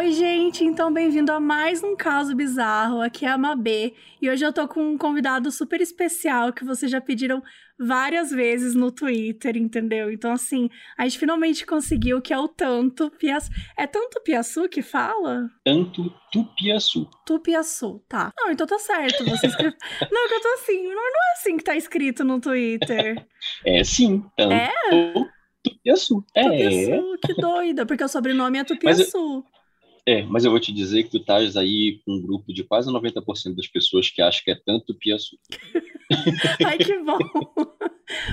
Oi, gente, então bem-vindo a mais um caso bizarro. Aqui é a Mabê e hoje eu tô com um convidado super especial que vocês já pediram várias vezes no Twitter, entendeu? Então, assim, a gente finalmente conseguiu que é o Tanto Piaçu. É Tanto Piaçu que fala? Tanto Tupiaçu. Tupiaçu, tá. Não, então tá certo. Você escreve... não, que eu tô assim, não, não é assim que tá escrito no Twitter. É sim, Tanto É? Tupiaçu. É. Tupiaçu, que doida, porque o sobrenome é Tupiaçu. É, mas eu vou te dizer que tu estás aí com um grupo de quase 90% das pessoas que acham que é tanto Piaçu. Ai, que bom.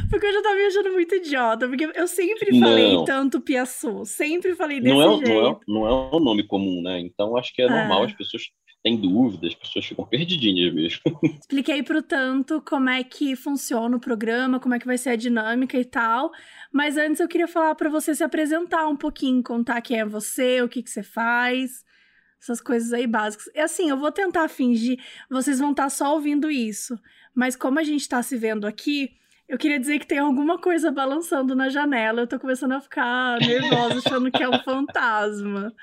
Porque eu já tava me achando muito idiota, porque eu sempre falei Não. tanto Piaçu, sempre falei desse Não é, jeito. não, é, não é um nome comum, né? Então acho que é normal, as pessoas têm dúvidas, as pessoas ficam perdidinhas mesmo. Expliquei pro tanto como é que funciona o programa, como é que vai ser a dinâmica e tal. Mas antes eu queria falar pra você se apresentar um pouquinho, contar quem é você, o que que você faz, essas coisas aí básicas. E assim, eu vou tentar fingir, vocês vão estar só ouvindo isso. Mas como a gente tá se vendo aqui, eu queria dizer que tem alguma coisa balançando na janela. Eu tô começando a ficar nervosa, achando que é um fantasma.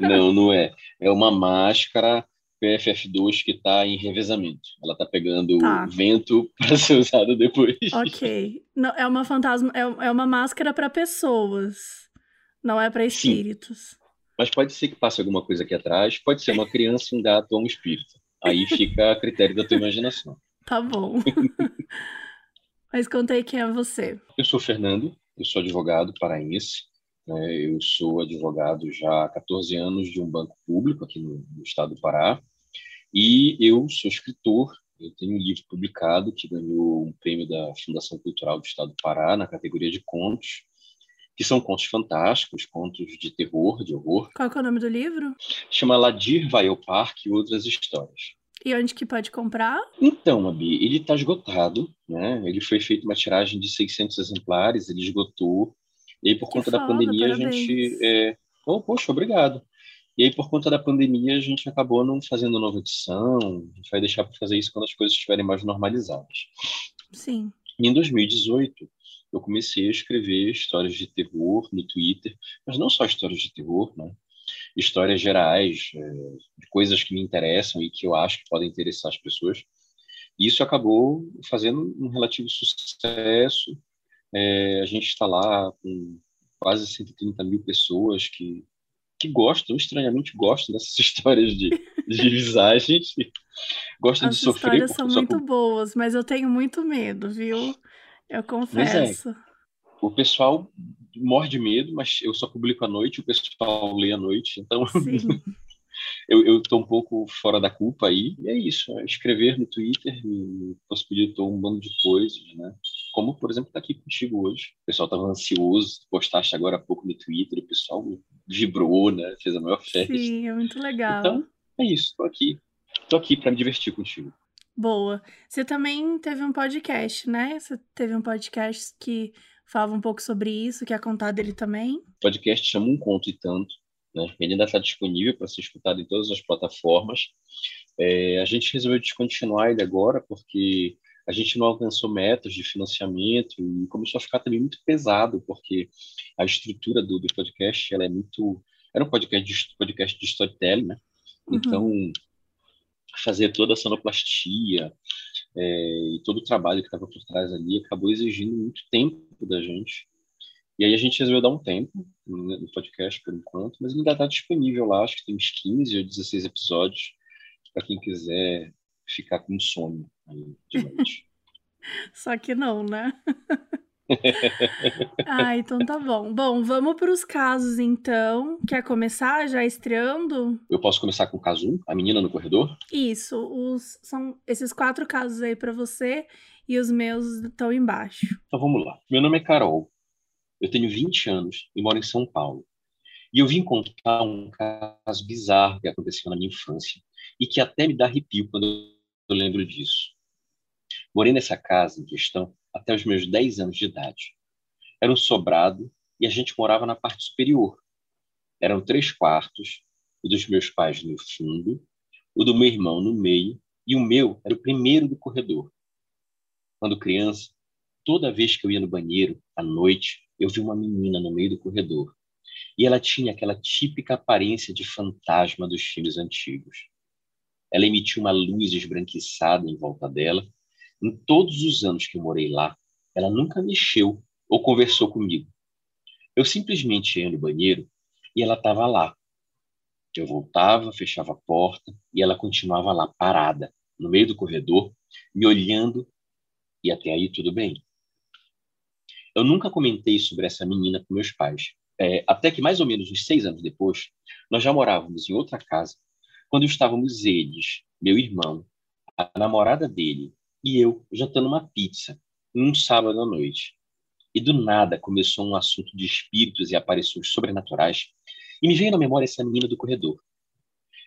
Não, não é. É uma máscara PFF2 que está em revezamento. Ela está pegando Tá. vento para ser usada depois. Ok. Não, é uma fantasma, é, é uma máscara pra pessoas. Não é Sim. espíritos. Mas pode ser que passe alguma coisa aqui atrás, pode ser uma criança, um gato ou um espírito. Aí fica a critério da tua imaginação. Tá bom. Mas contei quem é você. Eu sou Fernando, eu sou advogado paraense. Né? Eu sou advogado já há 14 anos de um banco público aqui no, no estado do Pará. E eu sou escritor. Eu tenho um livro publicado que ganhou um prêmio da Fundação Cultural do Estado do Pará na categoria de contos, que são contos fantásticos, contos de terror, de horror. Qual é o nome do livro? Chama Ladir vai ao parque e outras histórias. E onde que pode comprar? Então, Abi, ele está esgotado, né? Ele foi feito uma tiragem de 600 exemplares, ele esgotou. E aí, por Que conta da foda, pandemia, a parabéns. gente. É... Oh, poxa, obrigado. E aí, por conta da pandemia, a gente acabou não fazendo nova edição. A gente vai deixar para fazer isso quando as coisas estiverem mais normalizadas. Sim. E em 2018, eu comecei a escrever histórias de terror no Twitter, mas não só histórias de terror, né? Histórias gerais, é, de coisas que me interessam e que eu acho que podem interessar as pessoas. E isso acabou fazendo um relativo sucesso. É, a gente está lá com quase 130 mil pessoas que, que gostam, estranhamente gostam dessas histórias de, de visagens, gostam As de sofrer. histórias são muito boas, mas eu tenho muito medo, viu? Eu confesso. o pessoal morre de medo, mas eu só publico à noite, o pessoal lê à noite, então eu, tô um pouco fora da culpa aí. E é isso, é escrever no Twitter me possibilitou um bando de coisas, né? Como, por exemplo, estar aqui contigo hoje. O pessoal estava ansioso, postaste agora há pouco no Twitter, o pessoal vibrou, né? Fez a maior festa. Sim, é muito legal. Então, é isso, tô aqui. Tô aqui para me divertir contigo. Boa. Você também teve um podcast, né? Você teve um podcast que falava um pouco sobre isso, quer contar dele também? O podcast chama Um Conto e Tanto. Né? Ele ainda está disponível para ser escutado em todas as plataformas. É, a gente resolveu descontinuar ele agora porque a gente não alcançou metas de financiamento e começou a ficar também muito pesado, porque a estrutura do, do podcast ela é muito. Era um podcast de, podcast de storytelling, né? Uhum. Então, fazer toda a sonoplastia é, e todo o trabalho que estava por trás ali acabou exigindo muito tempo da gente. E aí a gente resolveu dar um tempo né, no podcast por enquanto, mas ele ainda está disponível lá, acho que tem uns 15 ou 16 episódios para quem quiser ficar com sono de noite. Só que não, né? ah, então tá bom. Bom, vamos para os casos então. Quer começar já estreando? Eu posso começar com o caso 1, a menina no corredor? Isso, os, são esses quatro casos aí para você e os meus estão embaixo. Então vamos lá. Meu nome é Carol, eu tenho 20 anos e moro em São Paulo. E eu vim contar um caso bizarro que aconteceu na minha infância e que até me dá arrepio quando eu lembro disso. Morei nessa casa em questão até os meus 10 anos de idade. Era um sobrado e a gente morava na parte superior. Eram três quartos, o dos meus pais no fundo, o do meu irmão no meio e o meu era o primeiro do corredor. Quando criança, toda vez que eu ia no banheiro, à noite, eu vi uma menina no meio do corredor. E ela tinha aquela típica aparência de fantasma dos filmes antigos. Ela emitia uma luz esbranquiçada em volta dela. Em todos os anos que eu morei lá, ela nunca mexeu ou conversou comigo. Eu simplesmente ia no banheiro e ela estava lá. Eu voltava, fechava a porta e ela continuava lá, parada, no meio do corredor, me olhando, e até aí tudo bem. Eu nunca comentei sobre essa menina com meus pais, é, até que mais ou menos uns seis anos depois, nós já morávamos em outra casa, quando estávamos eles, meu irmão, a namorada dele e eu jantando uma pizza, num sábado à noite. E do nada começou um assunto de espíritos e aparições sobrenaturais, e me veio na memória essa menina do corredor.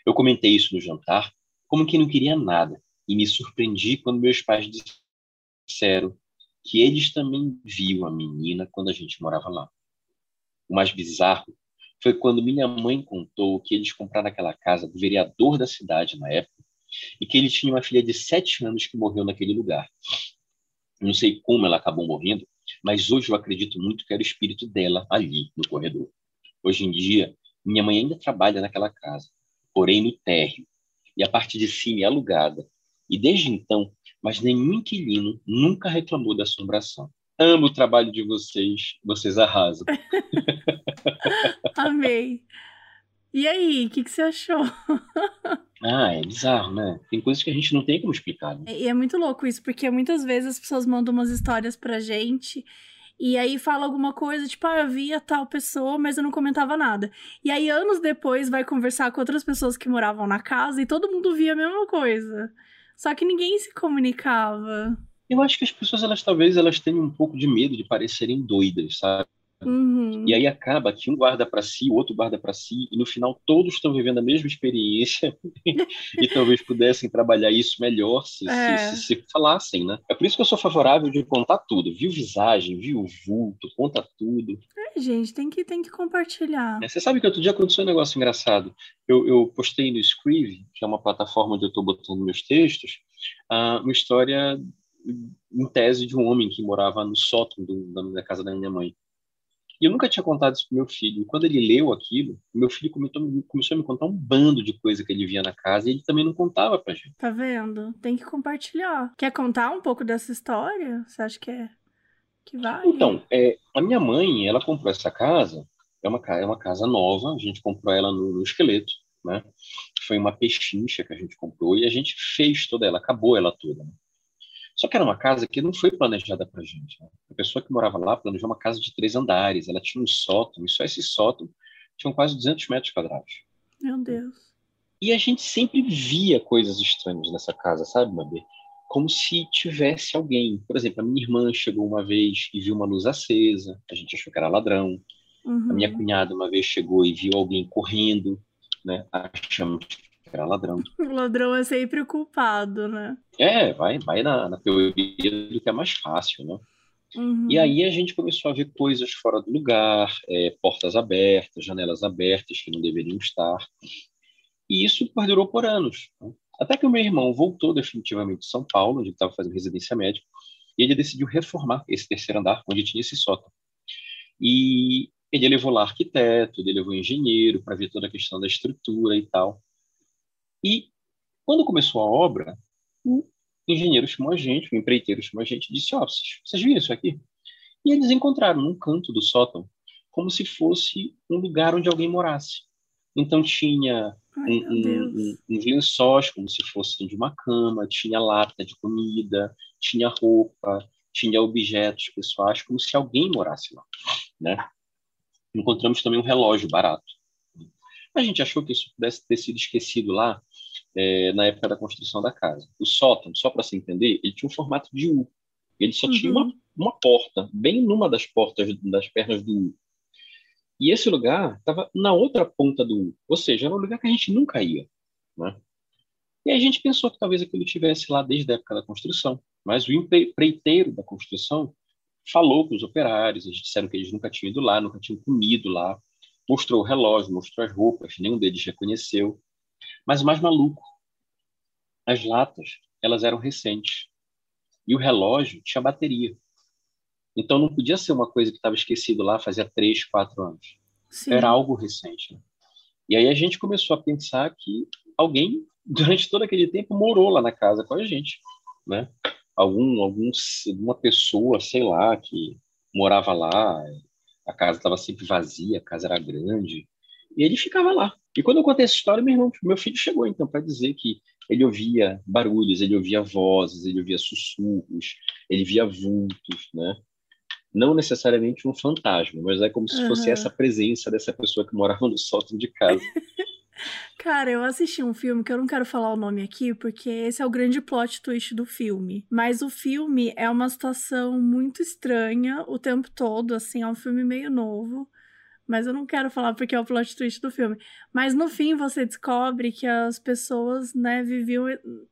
Eu comentei isso no jantar, como que não queria nada, e me surpreendi quando meus pais disseram que eles também viam a menina quando a gente morava lá. O mais bizarro foi quando minha mãe contou que eles compraram aquela casa do vereador da cidade na época e que ele tinha uma filha de sete anos que morreu naquele lugar. Não sei como ela acabou morrendo, mas hoje eu acredito muito que era o espírito dela ali no corredor. Hoje em dia, minha mãe ainda trabalha naquela casa, porém no térreo, e a parte de cima é alugada. E desde então, mas nenhum inquilino nunca reclamou da assombração. Amo o trabalho de vocês, vocês arrasam. Amei. E aí, o que, que você achou? Ah, é bizarro, né? Tem coisas que a gente não tem como explicar. Né? E é muito louco isso, porque muitas vezes as pessoas mandam umas histórias pra gente e aí fala alguma coisa, tipo, ah, eu via tal pessoa, mas eu não comentava nada. E aí, anos depois, vai conversar com outras pessoas que moravam na casa e todo mundo via a mesma coisa. Só que ninguém se comunicava. Eu acho que as pessoas, elas talvez elas tenham um pouco de medo de parecerem doidas, sabe? Uhum. E aí acaba que um guarda para si, o outro guarda para si, e no final todos estão vivendo a mesma experiência e talvez pudessem trabalhar isso melhor se, é. se, se, se, falassem, né? É por isso que eu sou favorável de contar tudo. Viu visagem, viu vulto, conta tudo. É, gente, tem que, tem que compartilhar. É, você sabe que outro dia aconteceu um negócio engraçado. Eu, eu postei no Scrive, que é uma plataforma onde eu estou botando meus textos, uh, uma história em tese de um homem que morava no sótão do, da, casa da minha mãe. E eu nunca tinha contado isso pro meu filho. E quando ele leu aquilo, meu filho começou, começou a me contar um bando de coisa que ele via na casa e ele também não contava pra gente. Tá vendo? Tem que compartilhar. Quer contar um pouco dessa história? Você acha que é que vale? Então, é, a minha mãe, ela comprou essa casa, é uma, é uma casa nova, a gente comprou ela no, no esqueleto, né? Foi uma pechincha que a gente comprou e a gente fez toda ela, acabou ela toda. Né? Só que era uma casa que não foi planejada para gente. Né? A pessoa que morava lá planejou uma casa de três andares. Ela tinha um sótão, e só esse sótão tinha quase 200 metros quadrados. Meu Deus. E a gente sempre via coisas estranhas nessa casa, sabe, Mabê? Como se tivesse alguém. Por exemplo, a minha irmã chegou uma vez e viu uma luz acesa. A gente achou que era ladrão. Uhum. A minha cunhada uma vez chegou e viu alguém correndo, né? Achamos era ladrão. O ladrão é sempre o culpado, né? É, vai, vai na, na teoria do que é mais fácil, né? Uhum. E aí a gente começou a ver coisas fora do lugar, é, portas abertas, janelas abertas que não deveriam estar. E isso perdurou por anos. Né? Até que o meu irmão voltou definitivamente de São Paulo, onde estava fazendo residência médica, e ele decidiu reformar esse terceiro andar, onde tinha esse sótão. E ele levou lá arquiteto, ele levou engenheiro para ver toda a questão da estrutura e tal. E quando começou a obra, o engenheiro chamou a gente, o empreiteiro chamou a gente e disse: Ó, oh, vocês viram isso aqui? E eles encontraram num canto do sótão, como se fosse um lugar onde alguém morasse. Então tinha Ai, um, um, um, uns lençóis, como se fossem de uma cama, tinha lata de comida, tinha roupa, tinha objetos pessoais, como se alguém morasse lá. Né? Encontramos também um relógio barato. A gente achou que isso pudesse ter sido esquecido lá é, na época da construção da casa. O sótão, só para se entender, ele tinha um formato de U. Ele só uhum. tinha uma, uma porta, bem numa das portas das pernas do U. E esse lugar estava na outra ponta do U, ou seja, era um lugar que a gente nunca ia. Né? E a gente pensou que talvez aquilo estivesse lá desde a época da construção, mas o empreiteiro da construção falou com os operários, eles disseram que eles nunca tinham ido lá, nunca tinham comido lá, mostrou o relógio, mostrou as roupas, nenhum deles reconheceu. Mas o mais maluco, as latas, elas eram recentes. E o relógio tinha bateria. Então não podia ser uma coisa que estava esquecido lá fazia três, quatro anos. Sim. Era algo recente. Né? E aí a gente começou a pensar que alguém, durante todo aquele tempo, morou lá na casa com a gente, né? Algum, algum, uma pessoa, sei lá, que morava lá, a casa estava sempre vazia, a casa era grande, e ele ficava lá. E quando eu contei essa história, meu irmão, meu filho chegou então para dizer que ele ouvia barulhos, ele ouvia vozes, ele ouvia sussurros, ele via vultos, né? Não necessariamente um fantasma, mas é como se uhum. fosse essa presença dessa pessoa que morava no sótão de casa. Cara, eu assisti um filme que eu não quero falar o nome aqui, porque esse é o grande plot twist do filme. Mas o filme é uma situação muito estranha o tempo todo, assim, é um filme meio novo. Mas eu não quero falar porque é o plot twist do filme. Mas no fim você descobre que as pessoas, né, viviam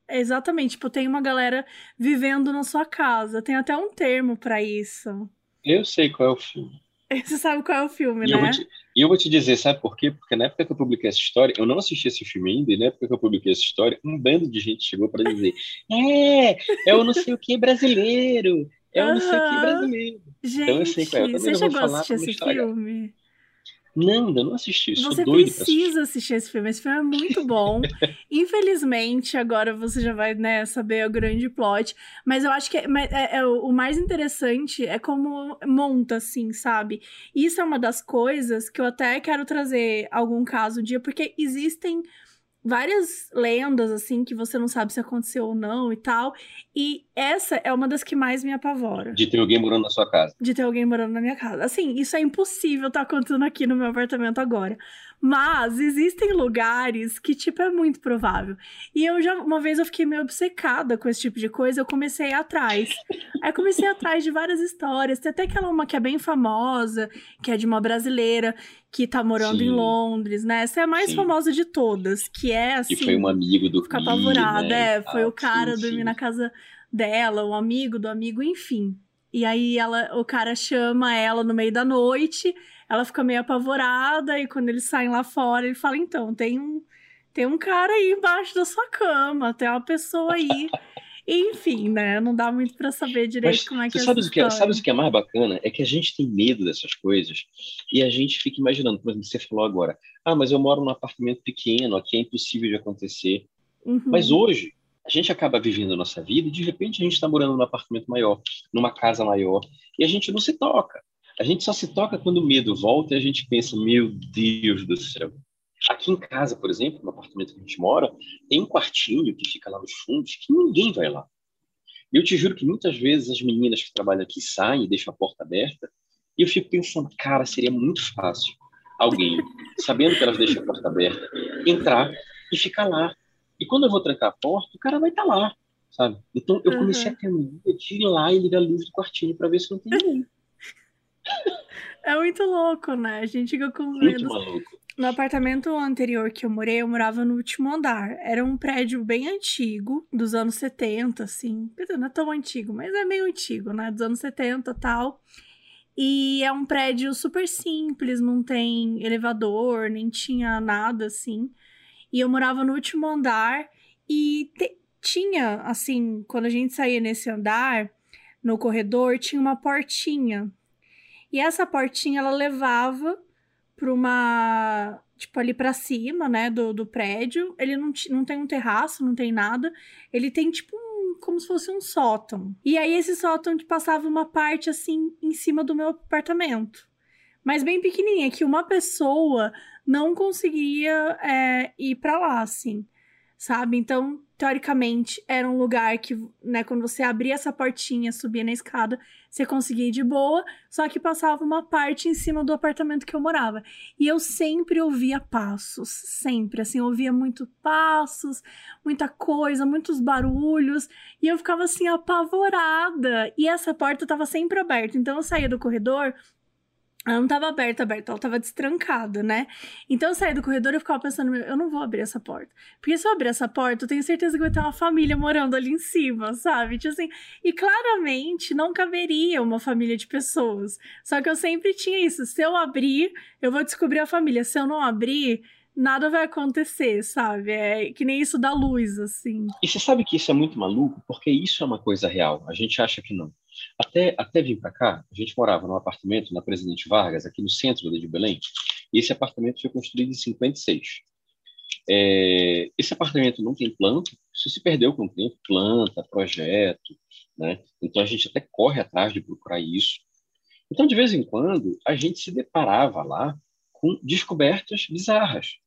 exatamente, tipo, tem uma galera vivendo na sua casa. Tem até um termo para isso. Eu sei qual é o filme. Você sabe qual é o filme, e né? Eu te, e eu vou te dizer, sabe por quê? Porque na época que eu publiquei essa história, eu não assisti esse filme ainda, e na época que eu publiquei essa história, um bando de gente chegou para dizer: é, é o não sei o que brasileiro, é o não sei o que brasileiro. Gente, então eu sei qual é. Eu você chegou a assistir esse filme? Não, ainda não assisti. Você precisa assistir. esse filme. Esse filme é muito bom. Infelizmente, agora você já vai né, saber o grande plot. Mas eu acho que é, é, é, o mais interessante é como monta, assim, sabe? Isso é uma das coisas que eu até quero trazer algum caso um dia, porque existem várias lendas, assim, que você não sabe se aconteceu ou não e tal. E essa é uma das que mais me apavora. De ter alguém morando na sua casa. De ter alguém morando na minha casa. Assim, isso é impossível estar tá acontecendo aqui no meu apartamento agora. Mas existem lugares que, tipo, é muito provável. E eu já, uma vez eu fiquei meio obcecada com esse tipo de coisa, eu comecei atrás. Aí comecei atrás de várias histórias. Tem até aquela uma que é bem famosa, que é de uma brasileira que tá morando Sim. em Londres, né? Essa é a mais Sim. famosa de todas, que é assim. Que foi um amigo do Fica apavorada, né? é. Foi ah, o cara sim, dormir sim. na casa dela, o amigo do amigo, enfim. E aí ela, o cara chama ela no meio da noite ela fica meio apavorada e quando eles saem lá fora, ele fala: então, tem um, tem um cara aí embaixo da sua cama, tem uma pessoa aí. Enfim, né? Não dá muito para saber direito Mas, como é que é sabe o que é, Sabe o que é mais bacana? É que a gente tem medo dessas coisas e a gente fica imaginando, por exemplo, você falou agora, ah, mas eu moro num apartamento pequeno, aqui é impossível de acontecer. Uhum. Mas hoje, a gente acaba vivendo a nossa vida e de repente a gente está morando num apartamento maior, numa casa maior, e a gente não se toca. A gente só se toca quando o medo volta e a gente pensa, meu Deus do céu. Aqui em casa, por exemplo, no apartamento que a gente mora, tem um quartinho que fica lá nos fundos que ninguém vai lá. E eu te juro que muitas vezes as meninas que trabalham aqui saem e deixam a porta aberta e eu fico pensando, cara, seria muito fácil alguém, sabendo que elas deixam a porta aberta, entrar e ficar lá. E quando eu vou trancar a porta, o cara vai estar tá lá, sabe? Então eu comecei uhum. a ter mania de ir lá e ligar a luz do quartinho para ver se não tem ninguém. É muito louco, né? A gente fica com medo. Muito maluco. No apartamento anterior que eu morei, eu morava no último andar. Era um prédio bem antigo, dos anos 70, assim. Não é tão antigo, mas é meio antigo, né? Dos anos 70 e tal. E é um prédio super simples, não tem elevador, nem tinha nada assim. E eu morava no último andar e te, tinha, assim, quando a gente saía nesse andar, no corredor, tinha uma portinha e essa portinha ela levava para uma tipo ali para cima, né, do, do prédio. Ele não, não tem um terraço, não tem nada. Ele tem tipo um, como se fosse um sótão. E aí esse sótão passava uma parte assim em cima do meu apartamento. Mas bem pequenininha, que uma pessoa não conseguia é, ir para lá, assim, sabe? Então, teoricamente, era um lugar que, né, quando você abria essa portinha, subia na escada, você conseguia ir de boa, só que passava uma parte em cima do apartamento que eu morava. E eu sempre ouvia passos, sempre, assim, ouvia muito passos, muita coisa, muitos barulhos, e eu ficava assim apavorada. E essa porta estava sempre aberta, então eu saía do corredor, ela não estava aberta, aberta, ela estava destrancada, né? Então eu saí do corredor e ficava pensando, eu não vou abrir essa porta. Porque se eu abrir essa porta, eu tenho certeza que vai ter uma família morando ali em cima, sabe? Tipo assim, e claramente não caberia uma família de pessoas. Só que eu sempre tinha isso, se eu abrir, eu vou descobrir a família. Se eu não abrir, nada vai acontecer, sabe? É que nem isso da luz, assim. E você sabe que isso é muito maluco, porque isso é uma coisa real. A gente acha que não. Até, até vir para cá, a gente morava num apartamento na Presidente Vargas, aqui no centro de Belém, E esse apartamento foi construído em 56. É, esse apartamento não tem planta, isso se perdeu com o tempo, planta, projeto, né? Então a gente até corre atrás de procurar isso. Então, de vez em quando, a gente se deparava lá com descobertas bizarras.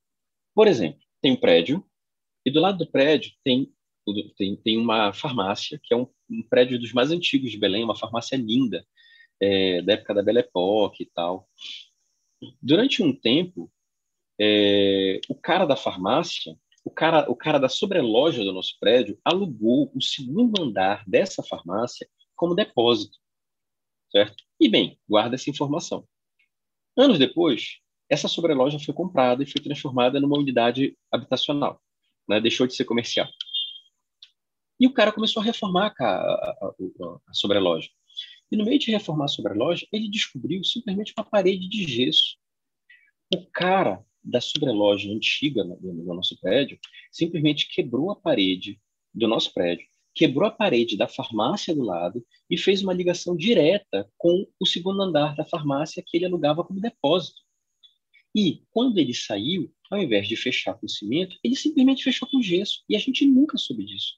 Por exemplo, tem um prédio, e do lado do prédio tem, tem, tem uma farmácia, que é um, um prédio dos mais antigos de Belém, uma farmácia linda, é, da época da Belle Époque e tal. Durante um tempo, é, o cara da farmácia, o cara, o cara da sobreloja do nosso prédio, alugou o segundo andar dessa farmácia como depósito, certo? E bem, guarda essa informação. Anos depois, essa sobreloja foi comprada e foi transformada numa unidade habitacional, né? deixou de ser comercial. E o cara começou a reformar a, a, a, a sobreloja. E no meio de reformar a sobreloja, ele descobriu simplesmente uma parede de gesso. O cara da sobreloja antiga no, no nosso prédio simplesmente quebrou a parede do nosso prédio, quebrou a parede da farmácia do lado e fez uma ligação direta com o segundo andar da farmácia que ele alugava como depósito. E quando ele saiu, ao invés de fechar com cimento, ele simplesmente fechou com gesso. E a gente nunca soube disso.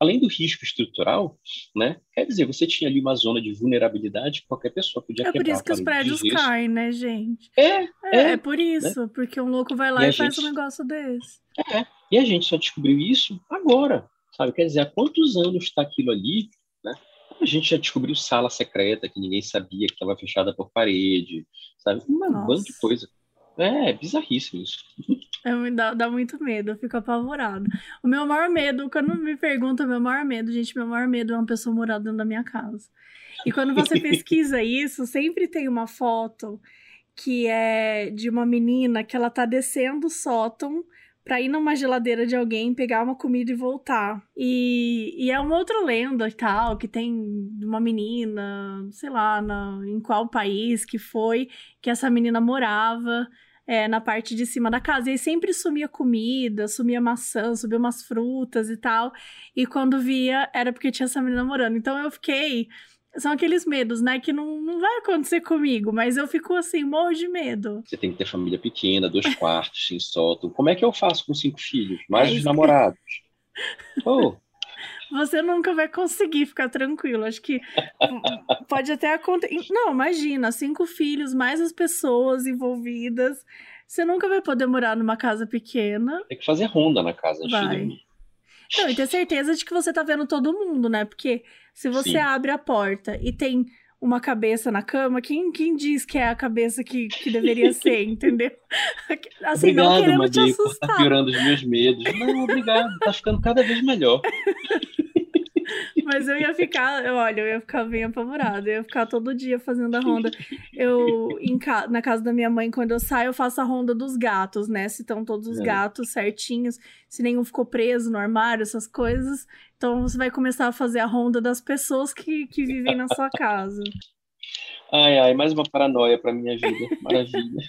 Além do risco estrutural, né? Quer dizer, você tinha ali uma zona de vulnerabilidade que qualquer pessoa podia é quebrar. É por isso que os prédios caem, né, gente? É, é, é, é por isso, né? porque um louco vai lá e, e faz gente... um negócio desse. É, e a gente só descobriu isso agora, sabe? Quer dizer, há quantos anos está aquilo ali, né? A gente já descobriu sala secreta que ninguém sabia que estava fechada por parede, sabe? Um bando de coisa. É, é bizarríssimo isso. É, dá, dá muito medo, eu fico apavorado. O meu maior medo, quando me perguntam, meu maior medo, gente, meu maior medo é uma pessoa morar dentro da minha casa. E quando você pesquisa isso, sempre tem uma foto que é de uma menina que ela tá descendo o sótão pra ir numa geladeira de alguém, pegar uma comida e voltar. E, e é uma outra lenda e tal, que tem uma menina, sei lá, na, em qual país que foi, que essa menina morava é, na parte de cima da casa. E aí sempre sumia comida, sumia maçã, sumia umas frutas e tal. E quando via, era porque tinha essa menina morando. Então eu fiquei. São aqueles medos, né? Que não, não vai acontecer comigo, mas eu fico assim, morro de medo. Você tem que ter família pequena, dois quartos, sem sótão. Como é que eu faço com cinco filhos? Mais é os namorados. Oh, você nunca vai conseguir ficar tranquilo. Acho que pode até acontecer. Não, imagina, cinco filhos, mais as pessoas envolvidas. Você nunca vai poder morar numa casa pequena. Tem que fazer ronda na casa antes vai. de dormir. Não, e ter certeza de que você tá vendo todo mundo, né? Porque se você Sim. abre a porta e tem uma cabeça na cama, quem, quem diz que é a cabeça que, que deveria ser, entendeu? Assim, obrigado, não queremos te assustar. Tá piorando os meus medos. Não, obrigado, tá ficando cada vez melhor. Mas eu ia ficar, olha, eu ia ficar bem apavorada. Eu ia ficar todo dia fazendo a ronda. Eu, em na casa da minha mãe, quando eu saio, eu faço a ronda dos gatos, né? Se estão todos os é. gatos certinhos, se nenhum ficou preso no armário, essas coisas. Então você vai começar a fazer a ronda das pessoas que, que vivem na sua casa. Ai, ai, mais uma paranoia para minha vida. Maravilha.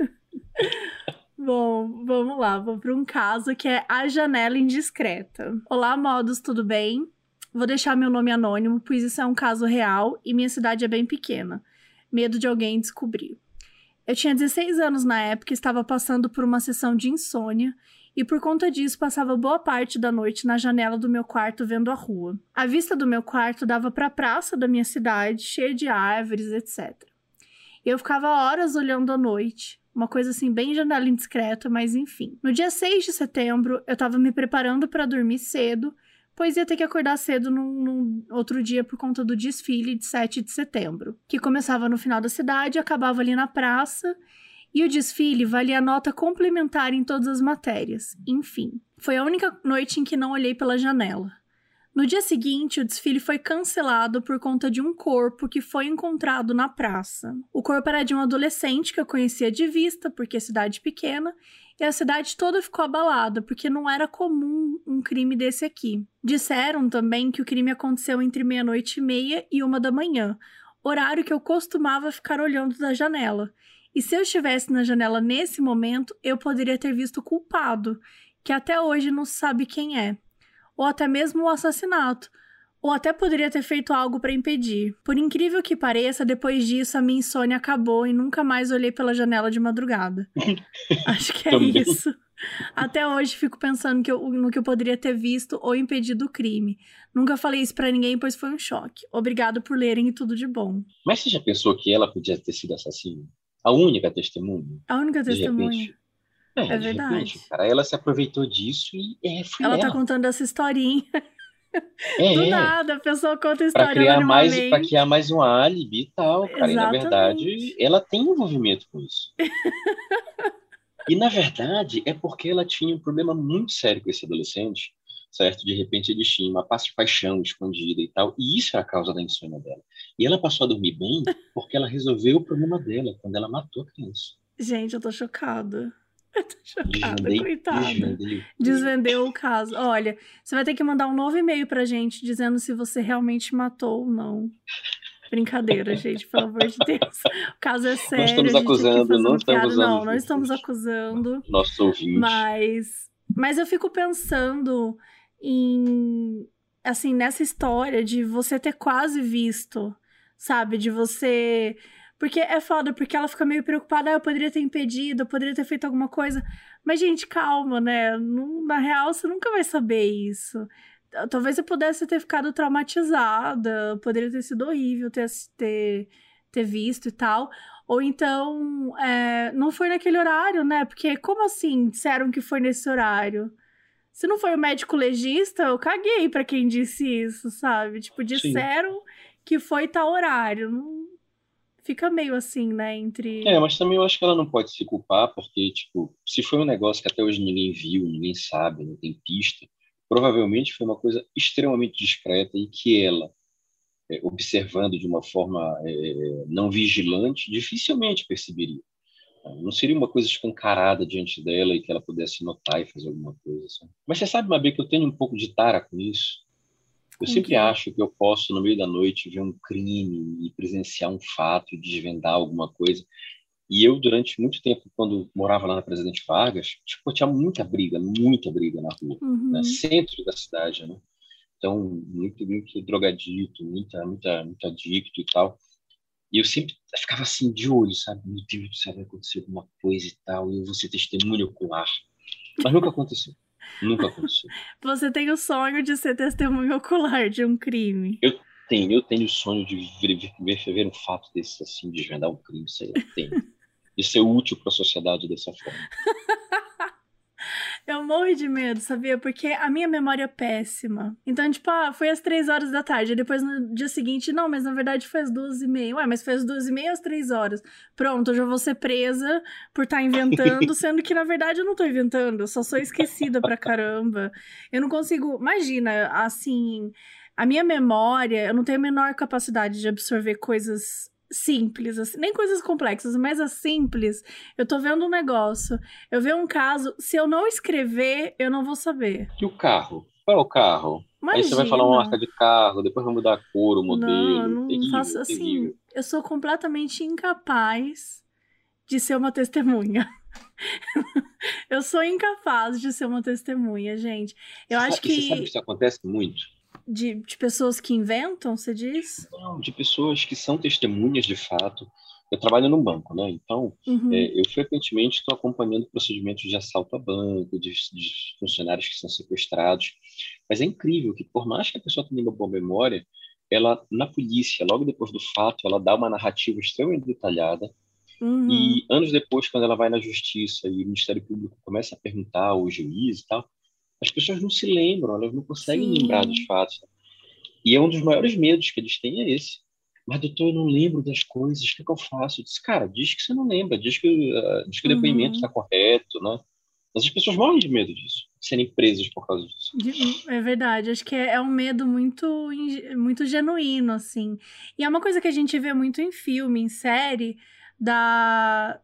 Bom, vamos lá, vou para um caso que é a janela indiscreta. Olá, modos, tudo bem? Vou deixar meu nome anônimo, pois isso é um caso real e minha cidade é bem pequena. Medo de alguém descobrir. Eu tinha 16 anos na época e estava passando por uma sessão de insônia e por conta disso passava boa parte da noite na janela do meu quarto vendo a rua. A vista do meu quarto dava para a praça da minha cidade, cheia de árvores, etc. Eu ficava horas olhando à noite, uma coisa assim, bem janela indiscreta, mas enfim. No dia 6 de setembro, eu tava me preparando para dormir cedo, pois ia ter que acordar cedo num, num, outro dia por conta do desfile de 7 de setembro, que começava no final da cidade e acabava ali na praça. E o desfile valia nota complementar em todas as matérias. Enfim, foi a única noite em que não olhei pela janela. No dia seguinte, o desfile foi cancelado por conta de um corpo que foi encontrado na praça. O corpo era de um adolescente que eu conhecia de vista, porque é cidade pequena, e a cidade toda ficou abalada, porque não era comum um crime desse aqui. Disseram também que o crime aconteceu entre meia-noite e meia e uma da manhã, horário que eu costumava ficar olhando da janela. E se eu estivesse na janela nesse momento, eu poderia ter visto o culpado, que até hoje não se sabe quem é ou até mesmo o assassinato, Ou até poderia ter feito algo para impedir. Por incrível que pareça, depois disso a minha insônia acabou e nunca mais olhei pela janela de madrugada. Acho que é isso. Até hoje fico pensando que eu, no que eu poderia ter visto ou impedido o crime. Nunca falei isso para ninguém, pois foi um choque. Obrigado por lerem e tudo de bom. Mas você já pensou que ela podia ter sido assassina? A única testemunha? A única testemunha. Repente, é, é verdade. Repente, cara, ela se aproveitou disso e é, foi ela. Ela tá contando essa historinha. É, Do nada, a pessoa conta a história Pra criar, mais, pra criar mais um álibi e tal, cara. E na Exatamente. verdade, ela tem envolvimento com isso. e na verdade, é porque ela tinha um problema muito sério com esse adolescente, certo? De repente ele tinha uma pa- paixão escondida e tal, e isso é a causa da insônia dela. E ela passou a dormir bem porque ela resolveu o problema dela quando ela matou a criança. Gente, eu tô chocada. Eu tô chocada, Desvendei, coitada. desvendei. Desvendeu o caso. Olha, você vai ter que mandar um novo e-mail pra gente dizendo se você realmente matou ou não. Brincadeira, gente, pelo amor de Deus. O caso é sério. estamos gente aqui acusando, não estamos piada. Não, não estamos acusando. Nossos ouvintes. Mas, mas eu fico pensando em, assim, nessa história de você ter quase visto, sabe? De você. Porque é foda, porque ela fica meio preocupada, ah, eu poderia ter impedido, eu poderia ter feito alguma coisa. Mas, gente, calma, né? Não- na real, você nunca vai saber isso. Talvez eu pudesse ter ficado traumatizada, poderia ter sido horrível ter, ter, ter visto e tal. Ou então, é, não foi naquele horário, né? Porque como assim disseram que foi nesse horário? Se não foi o médico legista, eu caguei pra quem disse isso, sabe? Tipo, disseram que foi tal horário. Não... Fica meio assim, né? Entre. É, mas também eu acho que ela não pode se culpar, porque, tipo, se foi um negócio que até hoje ninguém viu, ninguém sabe, não tem pista, provavelmente foi uma coisa extremamente discreta e que ela, é, observando de uma forma é, não vigilante, dificilmente perceberia. Não seria uma coisa escancarada diante dela e que ela pudesse notar e fazer alguma coisa. Assim. Mas você sabe, Mabê, que eu tenho um pouco de tara com isso. Eu sempre acho que eu posso, no meio da noite, ver um crime e presenciar um fato, e desvendar alguma coisa. E eu, durante muito tempo, quando morava lá na Presidente Vargas, tipo, tinha muita briga, muita briga na rua, Uhum. né? centro da cidade, né? Então, muito, muito drogadito, muita, muita, muito adicto e tal. E eu sempre ficava assim, de olho, sabe? Meu Deus do céu, vai acontecer alguma coisa e tal, e eu vou ser testemunha ocular. Mas nunca aconteceu. Nunca aconteceu. Você tem o sonho de ser testemunha ocular de um crime. Tenho, eu tenho o sonho de ver, ver, ver um fato desse assim, desvendar um crime, sei lá, tenho. De ser útil para a sociedade dessa forma. Eu morro de medo, sabia? Porque a minha memória é péssima. Então, tipo, ah, foi às três horas da tarde. Depois, no dia seguinte, não, mas na verdade foi às duas e meia. Ué, mas foi às duas e meia às três horas. Pronto, eu já vou ser presa por estar inventando, sendo que na verdade eu não tô inventando. Eu só sou esquecida pra caramba. Eu não consigo. Imagina, assim. A minha memória, eu não tenho a menor capacidade de absorver coisas simples, assim, nem coisas complexas, mas as simples. Eu tô vendo um negócio, eu ver um caso, se eu não escrever, eu não vou saber. E o carro? Qual é o carro? Imagina. Aí você vai falar uma marca de carro, depois vai mudar a cor, o modelo. Não, não terrível, faço assim. terrível. Eu sou completamente incapaz de ser uma testemunha. eu sou incapaz de ser uma testemunha, gente. Eu Você acho sabe- Você sabe que que isso acontece muito? De, de pessoas que inventam, você diz? Não, de pessoas que são testemunhas de fato. Eu trabalho no banco, né? Então, Uhum. é, eu frequentemente estou acompanhando procedimentos de assalto a banco, de, de funcionários que são sequestrados. Mas é incrível que, por mais que a pessoa tenha uma boa memória, ela, na polícia, logo depois do fato, ela dá uma narrativa extremamente detalhada. Uhum. E anos depois, quando ela vai na justiça e o Ministério Público começa a perguntar ao juiz e tal, as pessoas não se lembram, elas não conseguem Sim. lembrar dos fatos. E é um dos maiores medos que eles têm é esse. Mas, doutor, eu não lembro das coisas, o que, é que eu faço? Eu disse, cara, diz que você não lembra, diz que, ah, diz que o depoimento Uhum. está correto, né? Mas as pessoas morrem de medo disso, de serem presas por causa disso. É verdade, acho que é, é um medo muito, muito genuíno, assim. E é uma coisa que a gente vê muito em filme, em série, da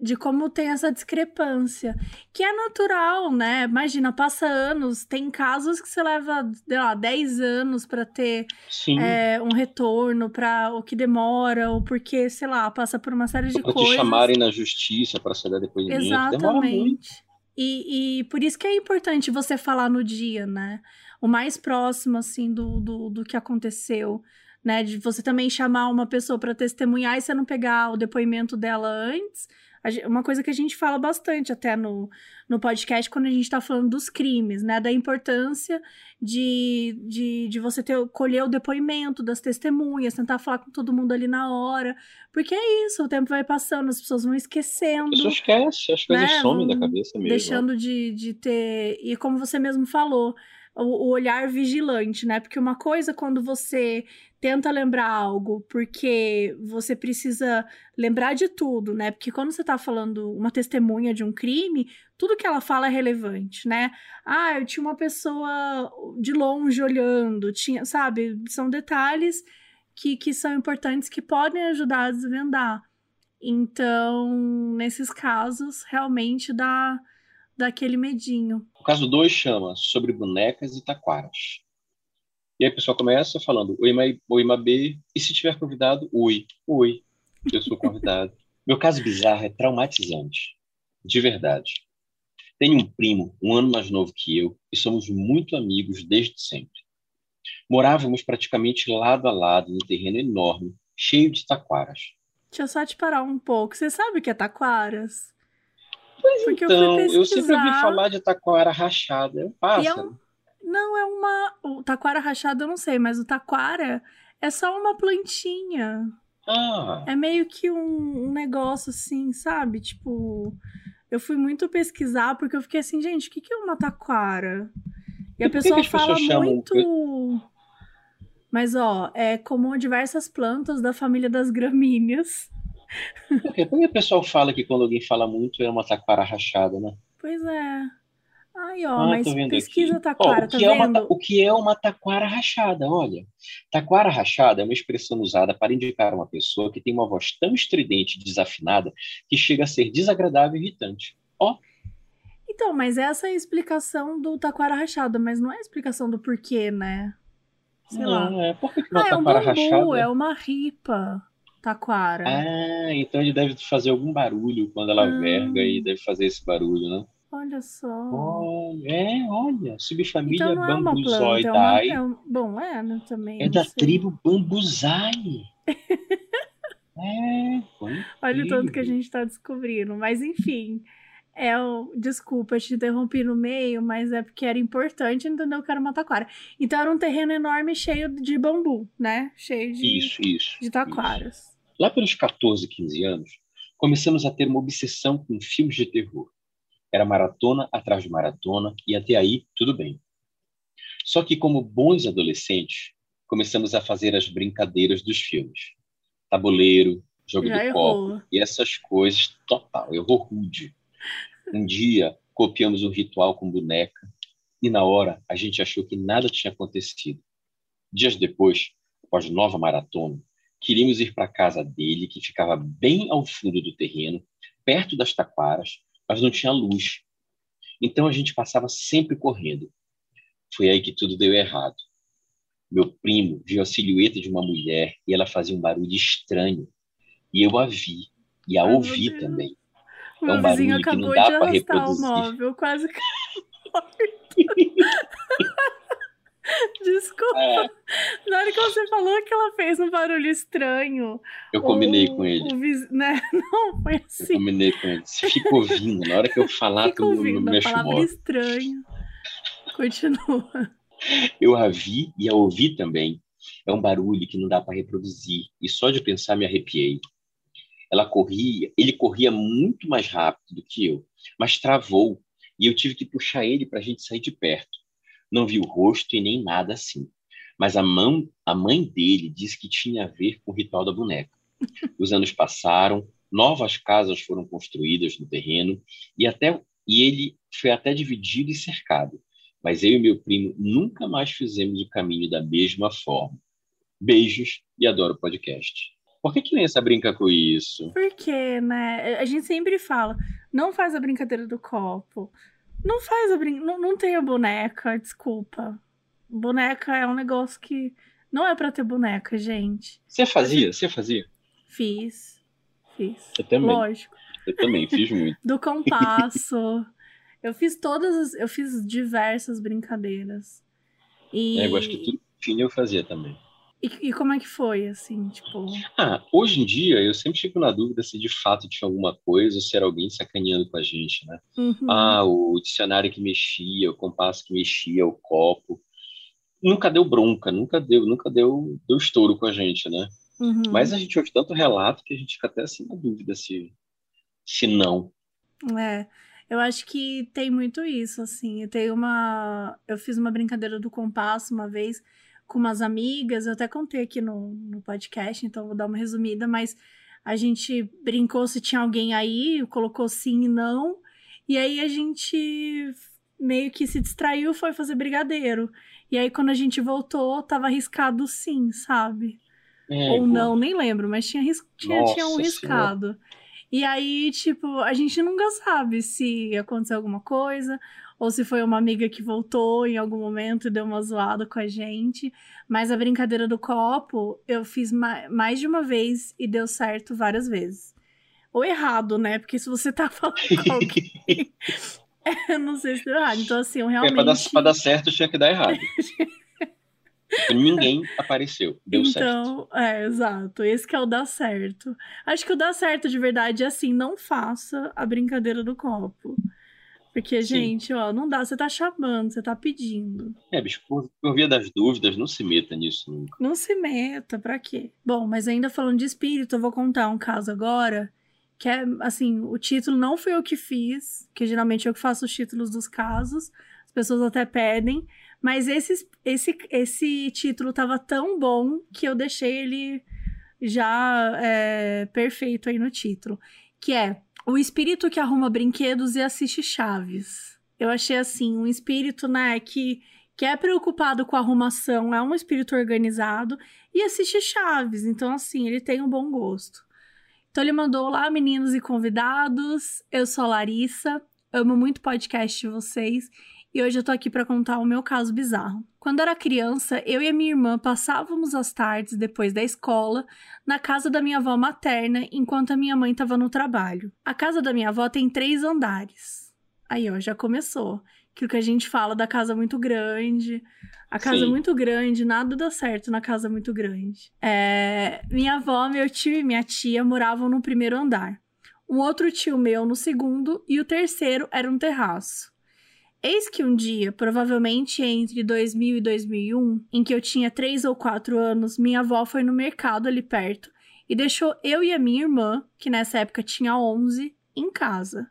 de como tem essa discrepância, que é natural, né? Imagina, passa anos, tem casos que você leva, sei lá, 10 anos pra ter é, um retorno, para o que demora, ou porque, sei lá, passa por uma série de para te coisas. chamarem na justiça para você dar depoimento, demora muito. Exatamente. E, e por isso que é importante você falar no dia, né? o mais próximo, assim, do, do, do que aconteceu, né? De você também chamar uma pessoa para testemunhar e você não pegar o depoimento dela antes. Uma coisa que a gente fala bastante até no, no podcast quando a gente está falando dos crimes, né? Da importância de, de, de você ter, colher o depoimento das testemunhas, tentar falar com todo mundo ali na hora. Porque é isso, o tempo vai passando, as pessoas vão esquecendo. As pessoas esquecem, as coisas né? somem da cabeça mesmo. Deixando de, de ter. E como você mesmo falou, o, olhar vigilante, né? Porque uma coisa quando você tenta lembrar algo porque você precisa lembrar de tudo, né? Porque quando você tá falando uma testemunha de um crime, tudo que ela fala é relevante, né? Ah, eu tinha uma pessoa de longe olhando, tinha, sabe? São detalhes que, que são importantes que podem ajudar a desvendar. Então, nesses casos, realmente dá, dá aquele medinho. O caso 2 chama Sobre Bonecas e Taquaras. E aí a pessoa começa falando oi, Mãe, oi, Mabê, e se tiver convidado, oi, oi, eu sou convidado. Meu caso bizarro é traumatizante, de verdade. Tenho um primo, um ano mais novo que eu, e somos muito amigos desde sempre. Morávamos praticamente lado a lado num terreno enorme, cheio de taquaras. Deixa eu só te parar um pouco. Você sabe o que é taquaras? Pois Porque então, eu, eu, sempre ouvi falar de taquara rachada. É um pássaro. É um... Não, é uma. O taquara rachado eu não sei, mas o taquara é só uma plantinha. Ah. É meio que um, um negócio assim, sabe? Tipo. Eu fui muito pesquisar porque eu fiquei assim, gente, o que, que é uma taquara? E, e a pessoa fala muito. Chamam... Mas, ó, é comum a diversas plantas da família das gramíneas. Por que o pessoal fala que quando alguém fala muito é uma taquara rachada, né? Pois é. Ai, ó, ah, mas pesquisa aqui. taquara, oh, tá vendo? É uma, o que é uma taquara rachada? Olha, taquara rachada é uma expressão usada para indicar uma pessoa que tem uma voz tão estridente e desafinada que chega a ser desagradável e irritante. Ó. Então, mas essa é a explicação do taquara rachada, mas não é a explicação do porquê, né? Sei não, lá. É, por que uma ah, taquara é um bambu, rachada? É uma ripa taquara. Ah, então ele deve fazer algum barulho quando ela ah. verga e deve fazer esse barulho, né? Olha só. Olha, é, olha, subfamília então é Bambuzoidae. É, é um, bom, é, né, também. É da sei. tribo Bambuzae. é, Olha o tanto que a gente está descobrindo. Mas, enfim, é o... desculpa, eu te interrompi no meio, mas é porque era importante entender que era uma taquara. Então era um terreno enorme cheio de bambu, né? Cheio de, isso, isso, de taquaras. Isso. Lá pelos 14, 15 anos, começamos a ter uma obsessão com filmes de terror. Era maratona atrás de maratona e até aí tudo bem. Só que, como bons adolescentes, começamos a fazer as brincadeiras dos filmes. Tabuleiro, jogo Já do errou. copo e essas coisas, total, errou rude. Um dia, copiamos um ritual com boneca e, na hora, a gente achou que nada tinha acontecido. Dias depois, após nova maratona, queríamos ir para a casa dele, que ficava bem ao fundo do terreno, perto das taquaras, mas não tinha luz. Então a gente passava sempre correndo. Foi aí que tudo deu errado. Meu primo viu a silhueta de uma mulher e ela fazia um barulho estranho. E eu a vi e a ouvi também. É um não dá para reproduzir. O móvel, quase Desculpa. É. Na hora que você falou que ela fez um barulho estranho. Eu combinei o, com ele. Viz... Né? Não, foi assim. Eu combinei com ele. Você fica ouvindo. Na hora que eu falar, tu não mexe palavra estranho. Continua. Eu a vi e a ouvi também. É um barulho que não dá para reproduzir. E só de pensar me arrepiei. Ela corria, ele corria muito mais rápido do que eu, mas travou. E eu tive que puxar ele para a gente sair de perto. Não vi o rosto e nem nada assim. Mas a, mão, a mãe dele disse que tinha a ver com o ritual da boneca. Os anos passaram, novas casas foram construídas no terreno e até e ele foi até dividido e cercado. Mas eu e meu primo nunca mais fizemos o caminho da mesma forma. Beijos e adoro o podcast. Por que criança brinca com isso? Porque, né? A gente sempre fala, não faz a brincadeira do copo. Não faz a brincadeira. Não, não tem a boneca, desculpa. Boneca é um negócio que. Não é pra ter boneca, gente. Você fazia? Você fazia? Fiz. Fiz. Eu também. Lógico. Eu também, fiz muito. Do compasso. eu fiz todas as. Eu fiz diversas brincadeiras. E... É, eu acho que tudo fino eu fazia também. E, e, como é que foi, assim, tipo... Ah, hoje em dia, eu sempre fico na dúvida se de fato tinha alguma coisa ou se era alguém sacaneando com a gente, né? Uhum. Ah, o dicionário que mexia, o compasso que mexia, o copo. Nunca deu bronca, nunca deu, nunca deu, deu estouro com a gente, né? Uhum. Mas a gente ouve tanto relato que a gente fica até assim na dúvida se, se não. É, eu acho que tem muito isso, assim. Eu tenho uma... Eu fiz uma brincadeira do compasso uma vez com umas amigas, eu até contei aqui no, no podcast, então vou dar uma resumida, mas a gente brincou se tinha alguém aí, colocou sim e não, e aí a gente meio que se distraiu, foi fazer brigadeiro. E aí quando a gente voltou, tava arriscado sim, sabe? É, Ou não, nem lembro, mas tinha, tinha, tinha um riscado. E aí, tipo, a gente nunca sabe se aconteceu alguma coisa, ou se foi uma amiga que voltou em algum momento e deu uma zoada com a gente. Mas a brincadeira do copo, eu fiz ma mais de uma vez e deu certo várias vezes. Ou errado, né? Porque se você tá falando com alguém. eu não sei se deu errado. Então, assim, eu É, realmente. pra, dar, pra dar certo tinha que dar errado. Ninguém apareceu, deu certo. então, é, exato. Esse que é o dar certo. Acho que o dar certo de verdade é assim, não faça a brincadeira do copo. Porque, Sim. gente, ó, não dá, você tá chamando, você tá pedindo. É, bicho, por, por via das dúvidas, não se meta nisso nunca. Não se meta, pra quê? Bom, mas ainda falando de espírito, eu vou contar um caso agora, que é, assim, o título não foi eu que fiz, que geralmente eu que faço os títulos dos casos, as pessoas até pedem, mas esse, esse, esse título tava tão bom que eu deixei ele já é, perfeito aí no título, que é O Espírito que Arruma Brinquedos e Assiste Chaves. Eu achei, assim, um espírito, né, que que é preocupado com a arrumação, é um espírito organizado e assiste Chaves. Então, assim, ele tem um bom gosto. Então, ele mandou lá, meninos e convidados. Eu sou a Larissa, amo muito podcast de vocês e hoje eu tô aqui para contar o meu caso bizarro. Quando era criança, eu e a minha irmã passávamos as tardes depois da escola na casa da minha avó materna enquanto a minha mãe estava no trabalho. A casa da minha avó tem três andares. Aí, ó, já começou aquilo que a gente fala da casa muito grande. A casa Sim. muito grande, nada dá certo na casa muito grande. É, minha avó, meu tio e minha tia moravam no primeiro andar. Um outro tio meu no segundo e o terceiro era um terraço. Eis que um dia, provavelmente entre 2000 e 2001, em que eu tinha 3 ou 4 anos, minha avó foi no mercado ali perto e deixou eu e a minha irmã, que nessa época tinha 11, em casa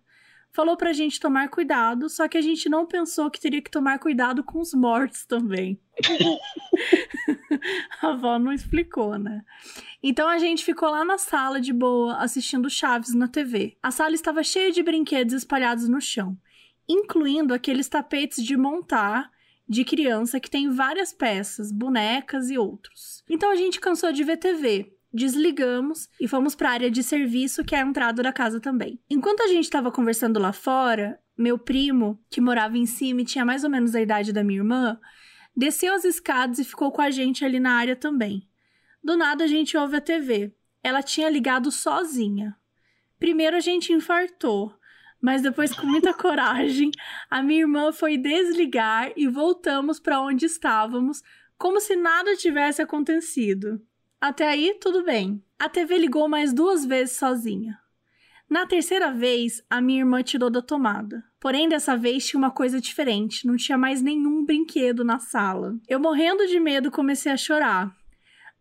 falou pra gente tomar cuidado, só que a gente não pensou que teria que tomar cuidado com os mortos também. a avó não explicou, né? Então a gente ficou lá na sala de boa, assistindo Chaves na TV. A sala estava cheia de brinquedos espalhados no chão, incluindo aqueles tapetes de montar de criança que tem várias peças, bonecas e outros. Então a gente cansou de ver TV, desligamos e fomos para a área de serviço, que é a entrada da casa também. Enquanto a gente estava conversando lá fora, meu primo, que morava em cima e tinha mais ou menos a idade da minha irmã, desceu as escadas e ficou com a gente ali na área também. Do nada a gente ouve a TV. Ela tinha ligado sozinha. Primeiro a gente infartou, mas depois com muita coragem, a minha irmã foi desligar e voltamos para onde estávamos, como se nada tivesse acontecido. Até aí, tudo bem. A TV ligou mais duas vezes sozinha. Na terceira vez, a minha irmã tirou da tomada. Porém, dessa vez tinha uma coisa diferente, não tinha mais nenhum brinquedo na sala. Eu, morrendo de medo, comecei a chorar.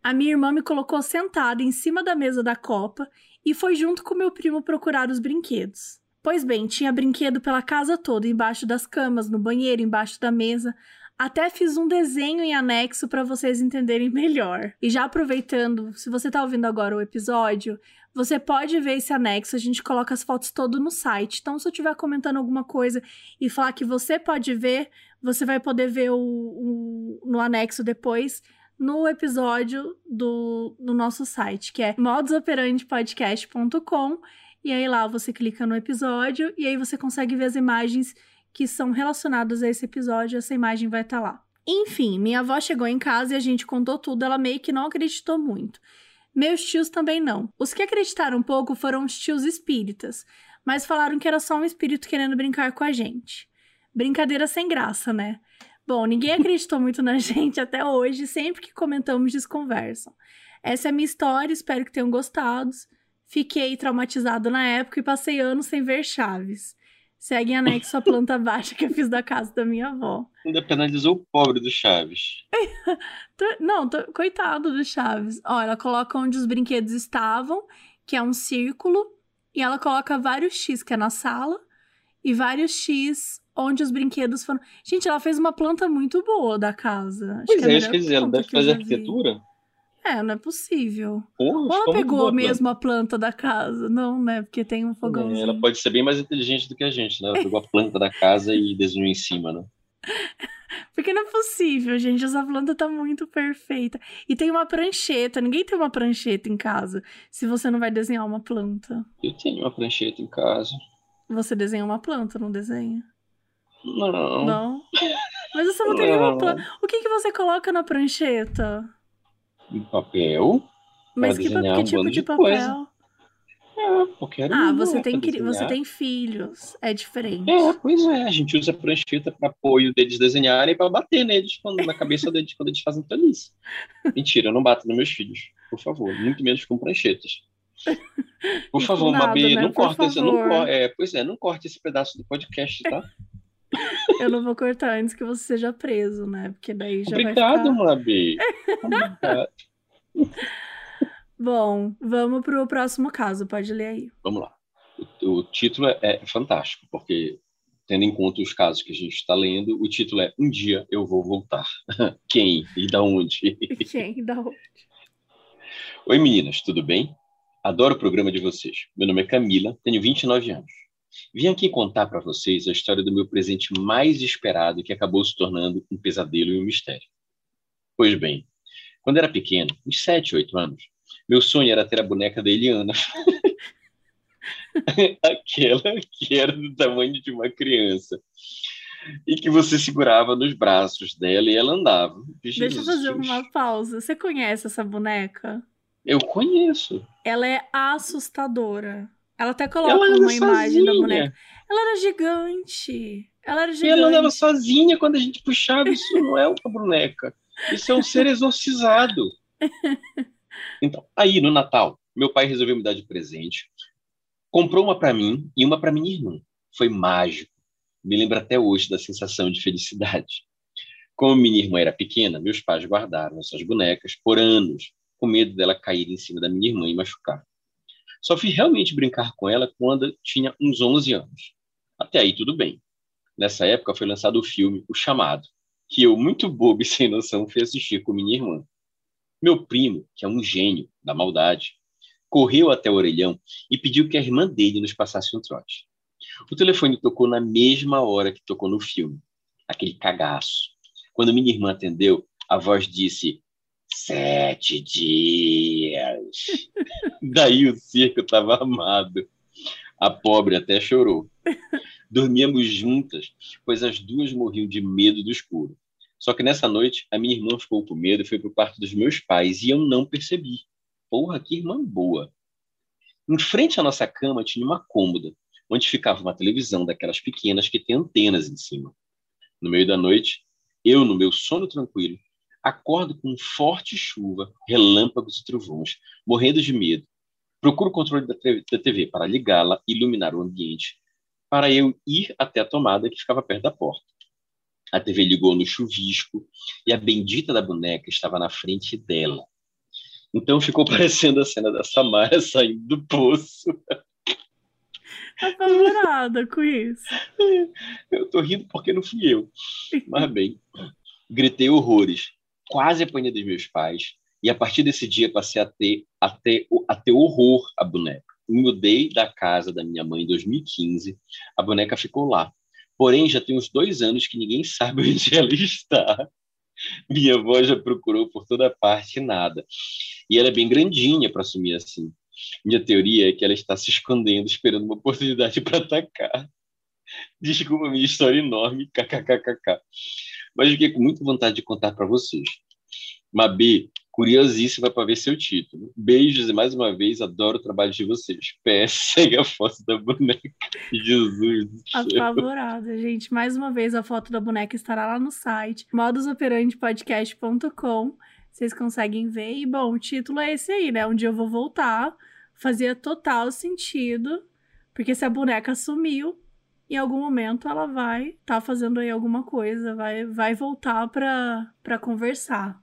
A minha irmã me colocou sentada em cima da mesa da copa e foi junto com meu primo procurar os brinquedos. Pois bem, tinha brinquedo pela casa toda, embaixo das camas, no banheiro, embaixo da mesa. Até fiz um desenho em anexo para vocês entenderem melhor. E já aproveitando, se você tá ouvindo agora o episódio, você pode ver esse anexo, a gente coloca as fotos todo no site. Então, se eu estiver comentando alguma coisa e falar que você pode ver, você vai poder ver o, o- no anexo depois no episódio do, do nosso site, que é modusoperandepodcast.com. E aí lá você clica no episódio e aí você consegue ver as imagens que são relacionadas a esse episódio, essa imagem vai estar lá. Enfim, minha avó chegou em casa e a gente contou tudo, ela meio que não acreditou muito. Meus tios também não. Os que acreditaram um pouco foram os tios espíritas, mas falaram que era só um espírito querendo brincar com a gente. Brincadeira sem graça, né? Bom, ninguém acreditou muito na gente até hoje, sempre que comentamos desconversam. Essa é a minha história, espero que tenham gostado. Fiquei traumatizado na época e passei anos sem ver Chaves. Segue em anexo a planta baixa que eu fiz da casa da minha avó. Ainda penalizou o pobre do Chaves. Não, tô... coitado do Chaves. Ó, ela coloca onde os brinquedos estavam, que é um círculo, e ela coloca vários X, que é na sala, e vários X onde os brinquedos foram. Gente, ela fez uma planta muito boa da casa. Acho pois que é, é quer dizer, ela deve fazer arquitetura? É, não é possível. Ou ela pegou mesmo a planta da casa? Não, né? Porque tem um fogãozinho. É, ela pode ser bem mais inteligente do que a gente, né? Ela pegou a planta da casa e desenhou em cima, né? Porque não é possível, gente. Essa planta tá muito perfeita. E tem uma prancheta. Ninguém tem uma prancheta em casa se você não vai desenhar uma planta. Eu tenho uma prancheta em casa. Você desenha uma planta, não desenha? Não. Não? Mas você não tem não. nenhuma planta. O que, que você coloca na prancheta? Em papel. Mas que, que tipo de, de papel? É, porque era ah, você tem, você tem filhos, é diferente. É, pois é, a gente usa prancheta para apoio deles desenharem e para bater neles quando, na cabeça deles quando eles fazem feliz. Mentira, eu não bato nos meus filhos, por favor, muito menos com pranchetas. Por favor, Mabi, né? não corte esse, não, é, pois é, não corte esse pedaço do podcast, tá? Eu não vou cortar antes que você seja preso, né? Porque daí já Obrigado, vai ficar... Obrigado. Bom, vamos para o próximo caso. Pode ler aí. Vamos lá. O, o título é, é, fantástico, porque, tendo em conta os casos que a gente está lendo, o título é Um Dia Eu Vou Voltar. Quem e da onde? Quem e da onde? Oi, meninas, tudo bem? Adoro o programa de vocês. Meu nome é Camila, tenho 29 anos. Vim aqui contar para vocês a história do meu presente mais esperado que acabou se tornando um pesadelo e um mistério. Pois bem, quando era pequeno, uns 7, 8 anos, meu sonho era ter a boneca da Eliana. Aquela que era do tamanho de uma criança. E que você segurava nos braços dela e ela andava. Deixa eu fazer uma pausa. Você conhece essa boneca? Eu conheço. Ela é assustadora. Ela até coloca ela uma imagem da boneca. Ela era gigante. Ela era gigante. E ela andava sozinha quando a gente puxava. Isso não é uma boneca. Isso é um ser exorcizado. Então, aí no Natal, meu pai resolveu me dar de presente. Comprou uma para mim e uma para minha irmã. Foi mágico. Me lembro até hoje da sensação de felicidade. Como minha irmã era pequena, meus pais guardaram essas bonecas por anos, com medo dela cair em cima da minha irmã e machucar. Só fui realmente brincar com ela quando tinha uns 11 anos. Até aí tudo bem. Nessa época foi lançado o filme O Chamado, que eu, muito bobo e sem noção, fui assistir com minha irmã. Meu primo, que é um gênio da maldade, correu até o orelhão e pediu que a irmã dele nos passasse um trote. O telefone tocou na mesma hora que tocou no filme. Aquele cagaço. Quando minha irmã atendeu, a voz disse: Sete dias. Daí o circo estava amado. A pobre até chorou. Dormíamos juntas, pois as duas morriam de medo do escuro. Só que nessa noite, a minha irmã ficou com medo e foi para o quarto dos meus pais e eu não percebi. Porra, que irmã boa. Em frente à nossa cama tinha uma cômoda, onde ficava uma televisão daquelas pequenas que tem antenas em cima. No meio da noite, eu, no meu sono tranquilo, acordo com forte chuva, relâmpagos e trovões, morrendo de medo. Procuro o controle da TV para ligá-la e iluminar o ambiente, para eu ir até a tomada que ficava perto da porta. A TV ligou no chuvisco e a bendita da boneca estava na frente dela. Então ficou parecendo a cena da Samara saindo do poço. Apavorada com isso. Eu tô rindo porque não fui eu. Mas bem, gritei horrores quase apanhei dos meus pais, e a partir desse dia passei a ter, a ter, a ter horror à boneca. Me mudei da casa da minha mãe em 2015, a boneca ficou lá. Porém, já tem uns dois anos que ninguém sabe onde ela está. Minha avó já procurou por toda parte e nada. E ela é bem grandinha para assumir assim. Minha teoria é que ela está se escondendo, esperando uma oportunidade para atacar. Desculpa minha história enorme, kkkk. Mas fiquei com muita vontade de contar para vocês. Mabi, Curiosíssima para ver seu título. Beijos e mais uma vez adoro o trabalho de vocês. PS, a foto da boneca. Jesus. Apavorada, gente. Mais uma vez a foto da boneca estará lá no site modusoperandepodcast.com. Vocês conseguem ver. E bom, o título é esse aí, né? Um dia eu vou voltar. Fazia total sentido. Porque se a boneca sumiu, em algum momento ela vai estar tá fazendo aí alguma coisa, vai, vai voltar para conversar.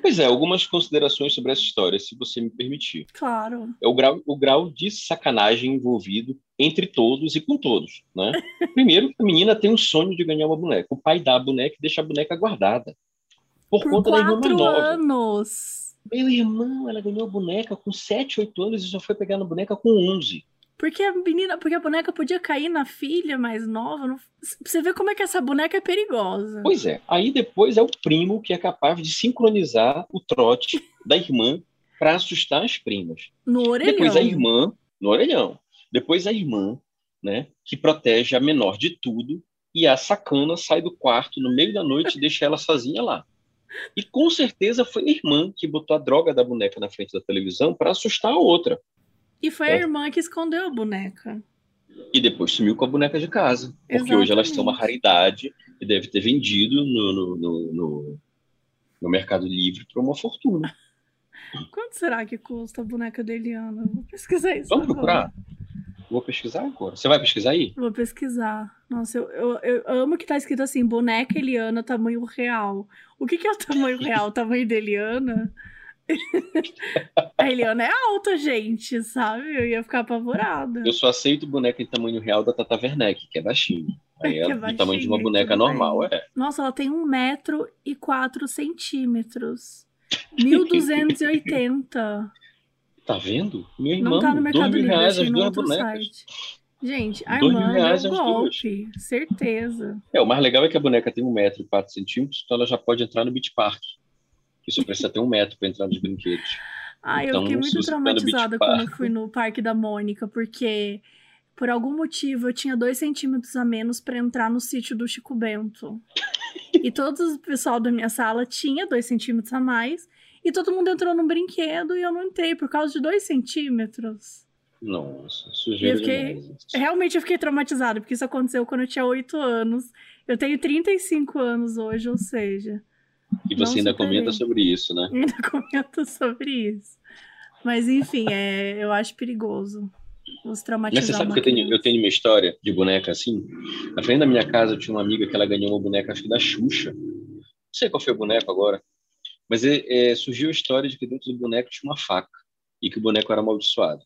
Pois é, algumas considerações sobre essa história, se você me permitir. Claro. É o grau, o grau de sacanagem envolvido entre todos e com todos, né? Primeiro, a menina tem um sonho de ganhar uma boneca. O pai dá a boneca e deixa a boneca guardada. Por, Por conta da irmã mais nova. anos. Meu irmão, ela ganhou a boneca com 7, 8 anos e só foi pegar na boneca com 11. Porque a menina, porque a boneca podia cair na filha mais nova. Não... Você vê como é que essa boneca é perigosa. Pois é. Aí depois é o primo que é capaz de sincronizar o trote da irmã para assustar as primas. No orelhão. Depois a irmã, no orelhão. Depois a irmã, né, que protege a menor de tudo, e a sacana sai do quarto no meio da noite e deixa ela sozinha lá. E com certeza foi a irmã que botou a droga da boneca na frente da televisão para assustar a outra. E foi É. a irmã que escondeu a boneca. E depois sumiu com a boneca de casa. Porque hoje elas são uma Exatamente. raridade e deve ter vendido no, no, no, no- no Mercado Livre por uma fortuna. Quanto será que custa a boneca da Eliana? Vou pesquisar isso. Vamos agora. procurar? Vou pesquisar agora. Você vai pesquisar aí? Vou pesquisar. Nossa, eu, eu, eu amo que tá escrito assim: boneca Eliana, tamanho real. O que, que é o tamanho real? O tamanho da Eliana? A Eliana é alta, gente, sabe? Eu ia ficar apavorada. Eu só aceito boneca em tamanho real da Tata Werneck, que é baixinha. Aí Que ela é do tamanho de uma baixinha, boneca normal, é. Nossa, ela tem um metro e quatro centímetros. 1280. Tá vendo? Minha irmã, Não tá no Mercado Livre, reais achei as no duas bonecas. site. Gente, a irmã reais deu as duas. golpe, certeza. É, o mais legal é que a boneca tem um metro e quatro centímetros, então ela já pode entrar no Beach Park. Que só precisa ter um metro para entrar nos brinquedos. Ai, Então, eu fiquei muito traumatizada quando eu fui no Parque da Mônica, porque por algum motivo eu tinha dois centímetros a menos pra entrar no sítio do Chico Bento. E todo o pessoal da minha sala tinha dois centímetros a mais. E todo mundo entrou num brinquedo e eu não entrei por causa de dois centímetros. Nossa, sujeira Eu fiquei- demais. Realmente eu fiquei traumatizada, porque isso aconteceu quando eu tinha oito anos. Eu tenho 35 anos hoje, ou seja, E você ainda superei. comenta sobre isso, né? ainda comento sobre isso. Mas enfim, é, eu acho perigoso os traumatizar Mas você sabe que eu tenho, eu tenho uma história de boneca assim? Na frente da minha casa eu tinha uma amiga que ela ganhou uma boneca, acho que da Xuxa. Não sei qual foi o boneco agora. Mas é, é, surgiu a história de que dentro do boneco tinha uma faca. E que o boneco era amaldiçoado.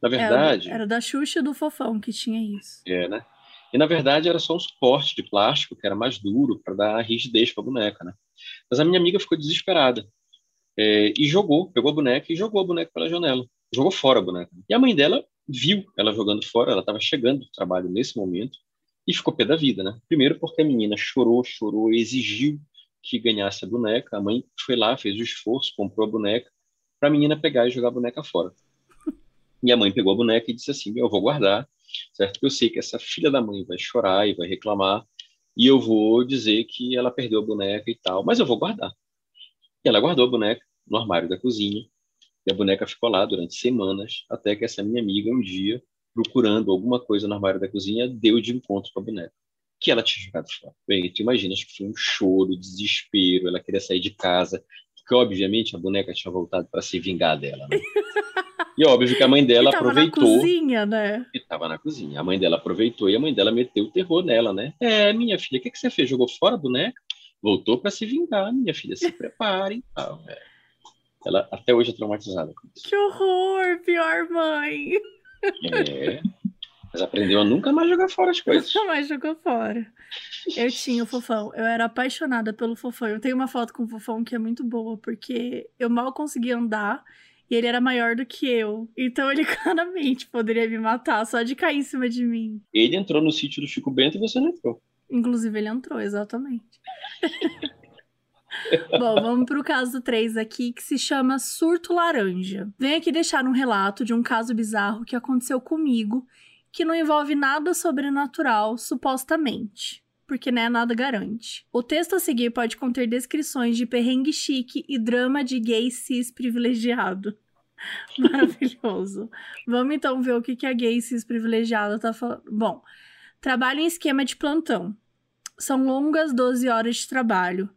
Na verdade, Era, era da Xuxa e do Fofão que tinha isso. é, né? E na verdade era só um suporte de plástico que era mais duro para dar rigidez para a boneca, né? Mas a minha amiga ficou desesperada é, e jogou, pegou a boneca e jogou a boneca pela janela, jogou fora a boneca. E a mãe dela viu ela jogando fora, ela estava chegando do trabalho nesse momento e ficou pé da vida, né? Primeiro porque a menina chorou, chorou, exigiu que ganhasse a boneca. A mãe foi lá, fez o esforço, comprou a boneca para a menina pegar e jogar a boneca fora. Minha mãe pegou a boneca e disse assim: Eu vou guardar, certo? Eu sei que essa filha da mãe vai chorar e vai reclamar, e eu vou dizer que ela perdeu a boneca e tal, mas eu vou guardar. E ela guardou a boneca no armário da cozinha, e a boneca ficou lá durante semanas, até que essa minha amiga, um dia, procurando alguma coisa no armário da cozinha, deu de encontro com a boneca, que ela tinha jogado fora. Bem, tu imaginas que foi um choro, desespero, ela queria sair de casa, porque obviamente a boneca tinha voltado para se vingar dela, né? E óbvio que a mãe dela e tava aproveitou na cozinha, né? e estava na cozinha. A mãe dela aproveitou e a mãe dela meteu o terror nela, né? É, minha filha, o que, que você fez? Jogou fora a boneca? Voltou para se vingar, minha filha, se prepare e tal. É. Ela até hoje é traumatizada com isso. Que horror, pior mãe. É. Mas aprendeu a nunca mais jogar fora as coisas. Nunca mais jogou fora. Eu tinha o Fofão. Eu era apaixonada pelo Fofão. Eu tenho uma foto com o Fofão que é muito boa, porque eu mal conseguia andar e ele era maior do que eu. Então ele claramente poderia me matar só de cair em cima de mim. Ele entrou no sítio do Chico Bento e você não entrou. Inclusive, ele entrou, exatamente. Bom, vamos pro caso 3 aqui, que se chama Surto Laranja. Venho aqui deixar um relato de um caso bizarro que aconteceu comigo, que não envolve nada sobrenatural, supostamente. Porque né, nada garante. O texto a seguir pode conter descrições de perrengue chique e drama de gay cis privilegiado. Maravilhoso. Vamos então ver o que, que a gay cis privilegiada tá falando. Bom, trabalho em esquema de plantão. São longas 12 horas de trabalho.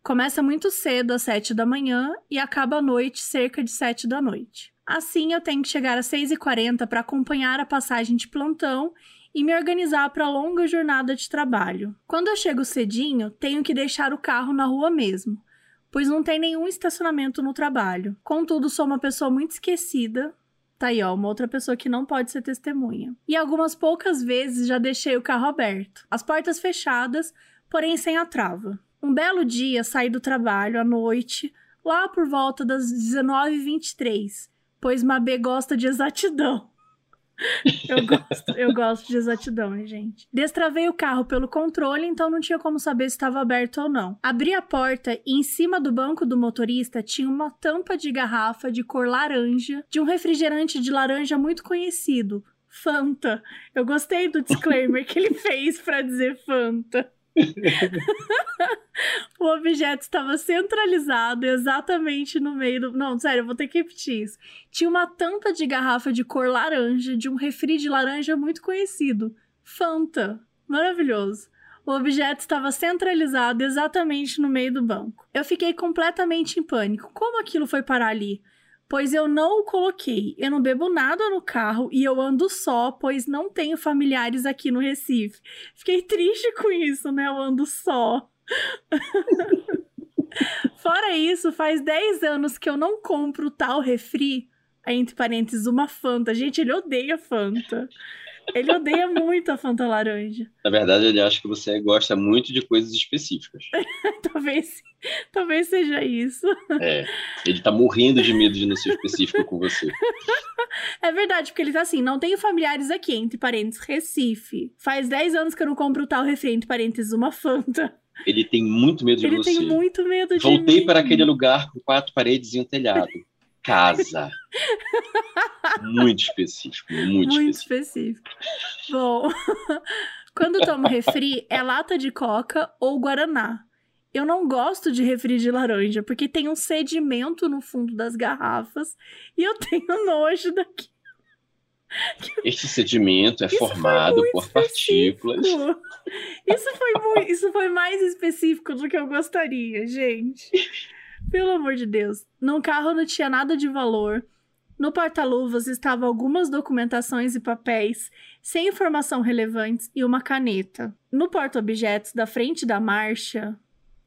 Começa muito cedo, às 7 da manhã, e acaba à noite, cerca de 7 da noite. Assim, eu tenho que chegar às 6h40 para acompanhar a passagem de plantão e me organizar para a longa jornada de trabalho. Quando eu chego cedinho, tenho que deixar o carro na rua mesmo, pois não tem nenhum estacionamento no trabalho. Contudo, sou uma pessoa muito esquecida. Tá aí, ó, uma outra pessoa que não pode ser testemunha. E algumas poucas vezes já deixei o carro aberto, as portas fechadas, porém sem a trava. Um belo dia saí do trabalho à noite, lá por volta das 19h23, pois Mabê gosta de exatidão. Eu gosto, eu gosto de exatidão, gente? Destravei o carro pelo controle, então não tinha como saber se estava aberto ou não. Abri a porta e em cima do banco do motorista tinha uma tampa de garrafa de cor laranja de um refrigerante de laranja muito conhecido, Fanta. Eu gostei do disclaimer que ele fez para dizer Fanta. o objeto estava centralizado exatamente no meio do. Não, sério, eu vou ter que repetir isso. Tinha uma tampa de garrafa de cor laranja de um refri de laranja muito conhecido. Fanta. Maravilhoso. O objeto estava centralizado exatamente no meio do banco. Eu fiquei completamente em pânico. Como aquilo foi parar ali? Pois eu não o coloquei. Eu não bebo nada no carro e eu ando só, pois não tenho familiares aqui no Recife. Fiquei triste com isso, né? Eu ando só. Fora isso, faz 10 anos que eu não compro tal refri, entre parênteses, uma Fanta. Gente, ele odeia Fanta. Ele odeia muito a Fanta laranja. Na verdade, ele acha que você gosta muito de coisas específicas. talvez, talvez seja isso. É, ele tá morrendo de medo de não ser específico com você. É verdade, porque ele tá assim, não tenho familiares aqui, entre parênteses, Recife. Faz 10 anos que eu não compro tal refri, entre parênteses, uma Fanta. Ele tem muito medo de ele você. Ele tem muito medo de Voltei mim. para aquele lugar com quatro paredes e um telhado casa. muito específico, muito, muito específico. específico. Bom, quando tomo refri, é lata de coca ou guaraná. Eu não gosto de refri de laranja, porque tem um sedimento no fundo das garrafas e eu tenho nojo daqui. Este sedimento é Isso formado por específico. partículas. Isso foi, muito, isso foi mais específico do que eu gostaria, gente. Pelo amor de Deus. No carro não tinha nada de valor. No porta-luvas estavam algumas documentações e papéis sem informação relevantes e uma caneta. No porta-objetos da frente da marcha.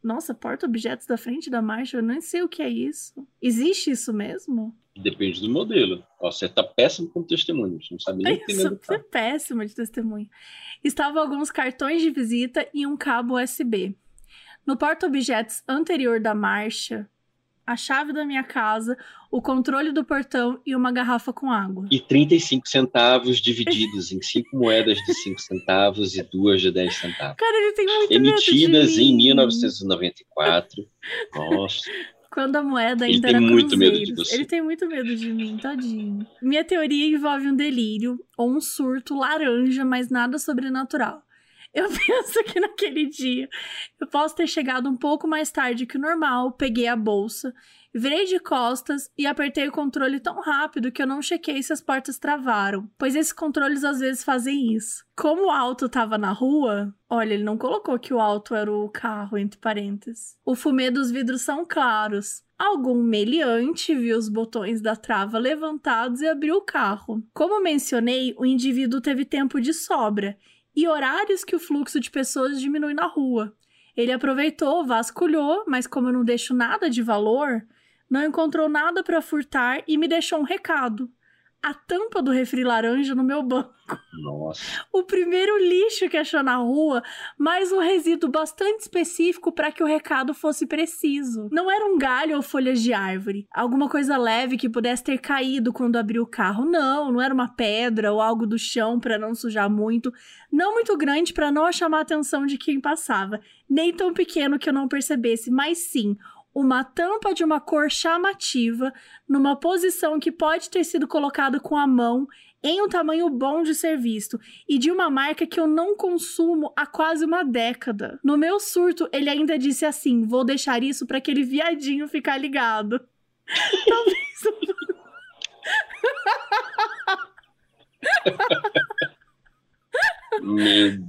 Nossa, porta-objetos da frente da marcha? Eu nem sei o que é isso. Existe isso mesmo? Depende do modelo. Ó, você tá péssimo como testemunho. Você não sabe nem o que Você é péssimo de testemunho. Estavam alguns cartões de visita e um cabo USB. No porta-objetos anterior da marcha, a chave da minha casa, o controle do portão e uma garrafa com água. E 35 centavos divididos em cinco moedas de 5 centavos e duas de 10 centavos. Cara, ele tem muito Emitidas medo de em mim. 1994. Nossa. Quando a moeda Ele ainda tem era muito medo de você. Ele tem muito medo de mim, tadinho. Minha teoria envolve um delírio ou um surto laranja, mas nada sobrenatural. Eu penso que naquele dia eu posso ter chegado um pouco mais tarde que o normal, peguei a bolsa, virei de costas e apertei o controle tão rápido que eu não chequei se as portas travaram, pois esses controles às vezes fazem isso. Como o alto estava na rua, olha, ele não colocou que o alto era o carro, entre parênteses. O fumê dos vidros são claros. Algum meliante viu os botões da trava levantados e abriu o carro. Como mencionei, o indivíduo teve tempo de sobra e horários que o fluxo de pessoas diminui na rua. Ele aproveitou, vasculhou, mas como eu não deixo nada de valor, não encontrou nada para furtar e me deixou um recado. A tampa do refri laranja no meu banco. Nossa. O primeiro lixo que achou na rua, mais um resíduo bastante específico para que o recado fosse preciso. Não era um galho ou folhas de árvore, alguma coisa leve que pudesse ter caído quando abriu o carro. Não, não era uma pedra ou algo do chão para não sujar muito, não muito grande para não chamar a atenção de quem passava, nem tão pequeno que eu não percebesse, mas sim uma tampa de uma cor chamativa, numa posição que pode ter sido colocada com a mão em um tamanho bom de ser visto e de uma marca que eu não consumo há quase uma década. No meu surto, ele ainda disse assim: vou deixar isso para aquele viadinho ficar ligado. Talvez.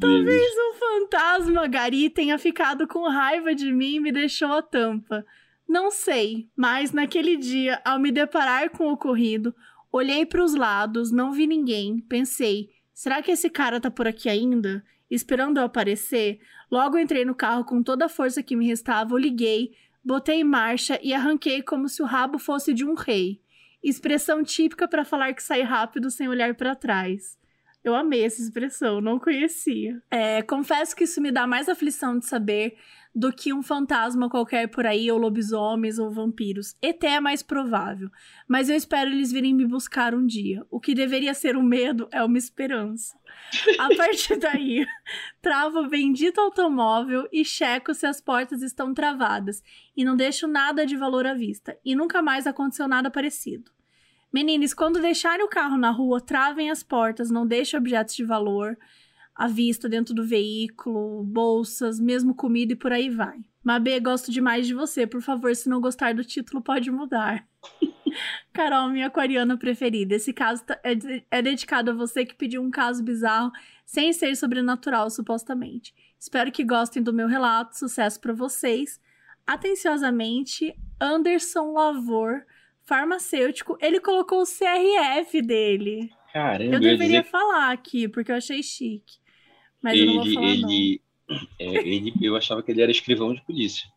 Talvez um fantasma Gari tenha ficado com raiva de mim e me deixou a tampa. Não sei, mas naquele dia, ao me deparar com o ocorrido, olhei para os lados, não vi ninguém. Pensei, será que esse cara tá por aqui ainda? Esperando eu aparecer? Logo entrei no carro com toda a força que me restava, liguei, botei em marcha e arranquei como se o rabo fosse de um rei. Expressão típica para falar que sai rápido sem olhar para trás. Eu amei essa expressão, não conhecia. É, confesso que isso me dá mais aflição de saber do que um fantasma qualquer por aí, ou lobisomens ou vampiros. ET é mais provável, mas eu espero eles virem me buscar um dia. O que deveria ser um medo é uma esperança. A partir daí, travo o bendito automóvel e checo se as portas estão travadas e não deixo nada de valor à vista. E nunca mais aconteceu nada parecido. Meninas, quando deixarem o carro na rua, travem as portas, não deixem objetos de valor à vista dentro do veículo, bolsas, mesmo comida e por aí vai. Mabê, gosto demais de você. Por favor, se não gostar do título, pode mudar. Carol, minha aquariana preferida. Esse caso tá, é, é dedicado a você que pediu um caso bizarro sem ser sobrenatural, supostamente. Espero que gostem do meu relato. Sucesso para vocês. Atenciosamente, Anderson Lavor farmacêutico, ele colocou o CRF dele. Caramba, eu deveria dizer... falar aqui, porque eu achei chique. Mas ele, eu não vou falar, ele, é, ele, eu achava que ele era escrivão de polícia.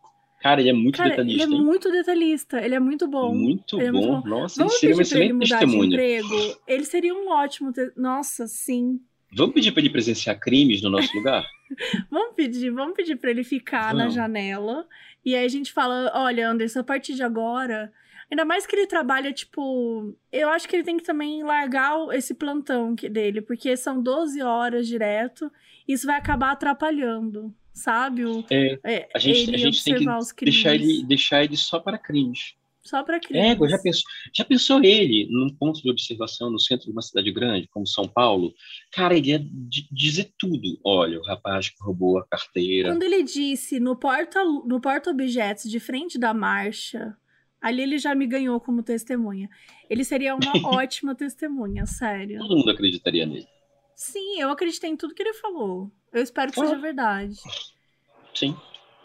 Cara, ele é muito Cara, detalhista. Ele é hein? muito detalhista, ele é muito bom. Muito, bom. É muito bom. Nossa, Vamos ele seria ele excelente emprego. Ele seria um ótimo. Te... Nossa, sim. Vamos pedir para ele presenciar crimes no nosso lugar? vamos pedir, vamos pedir para ele ficar Vamos. na janela. E aí a gente fala: olha, Anderson, a partir de agora. Ainda mais que ele trabalha, tipo. Eu acho que ele tem que também largar esse plantão dele, porque são 12 horas direto. Isso vai acabar atrapalhando, sabe? O, É, é, a gente, ele a gente tem que observar os crimes. deixar ele, deixar ele só para crimes. Só pra crimes. É, já pensou, já pensou ele num ponto de observação no centro de uma cidade grande, como São Paulo? Cara, ele ia di- dizer tudo. Olha, o rapaz que roubou a carteira. Quando ele disse no porta, no porta objetos de frente da marcha, ali ele já me ganhou como testemunha. Ele seria uma ótima testemunha, sério. Todo mundo acreditaria nele. Sim, eu acreditei em tudo que ele falou. Eu espero que Ah. seja verdade. Sim.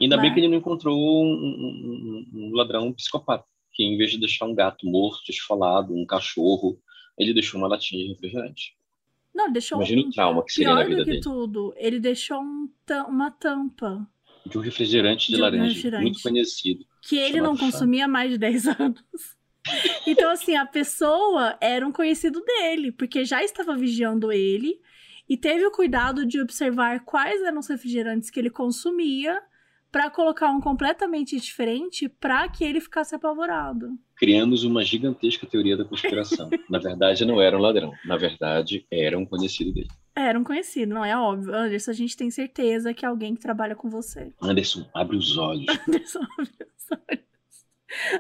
Ainda bem Mas- que ele não encontrou um, um- um- um ladrão psicopata, que em vez de deixar um gato morto, esfolado, um cachorro, ele deixou uma latinha de refrigerante. Não, ele deixou Imagina um... o trauma que seria na Pior vida do que dele. tudo, ele deixou um uma tampa De um refrigerante de, De um laranja, refrigerante. muito conhecido. Que ele não consumia há mais de 10 anos. Então, assim, a pessoa era um conhecido dele, porque já estava vigiando ele e teve o cuidado de observar quais eram os refrigerantes que ele consumia para colocar um completamente diferente para que ele ficasse apavorado. Criamos uma gigantesca teoria da conspiração. na verdade, não era um ladrão. Na verdade, era um conhecido dele. Era um conhecido, não é óbvio. Anderson, a gente tem certeza que é alguém que trabalha com você. Anderson, abre os olhos. Anderson, Anderson.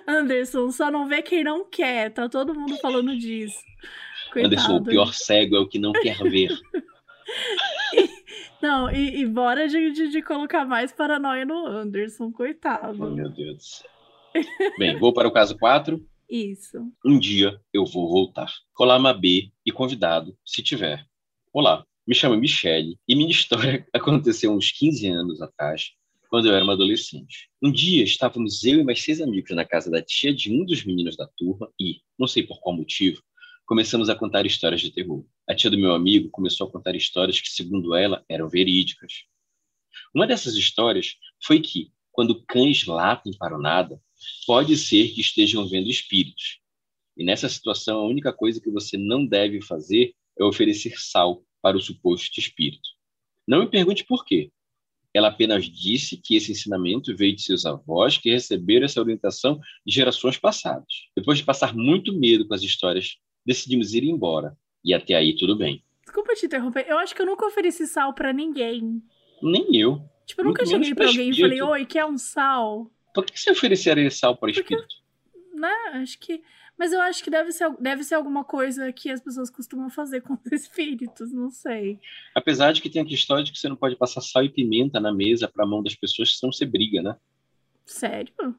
Anderson, só não vê quem não quer. Tá todo mundo falando disso. Coitado. Anderson, o pior cego é o que não quer ver. Não, e, e bora de, de, de colocar mais paranoia no Anderson, Oh, coitado. meu Deus do céu. Bem, vou para o caso 4. Isso. Um dia eu vou voltar. Olá, Mabê e convidado, se tiver. Olá, me chamo Michele e minha história aconteceu uns 15 anos atrás, quando eu era uma adolescente. Um dia estávamos eu e mais seis amigos na casa da tia de um dos meninos da turma e, não sei por qual motivo, começamos a contar histórias de terror. A tia do meu amigo começou a contar histórias que, segundo ela, eram verídicas. Uma dessas histórias foi que, quando cães latem para o nada, pode ser que estejam vendo espíritos. E nessa situação, a única coisa que você não deve fazer é oferecer sal para o suposto espírito. Não me pergunte por quê. Ela apenas disse que esse ensinamento veio de seus avós que receberam essa orientação de gerações passadas. Depois de passar muito medo com as histórias, decidimos ir embora. E até aí tudo bem. Desculpa te interromper. Eu acho que eu nunca ofereci sal pra ninguém. Nem eu. Tipo, eu nunca Muito cheguei pra alguém e falei, espírito. oi, quer um sal? Por que você ofereceria sal para espírito? Né? Acho que. Mas eu acho que deve ser, deve ser alguma coisa que as pessoas costumam fazer com os espíritos, não sei. Apesar de que tem aqui história de que você não pode passar sal e pimenta na mesa para a mão das pessoas, senão você briga, né? Sério?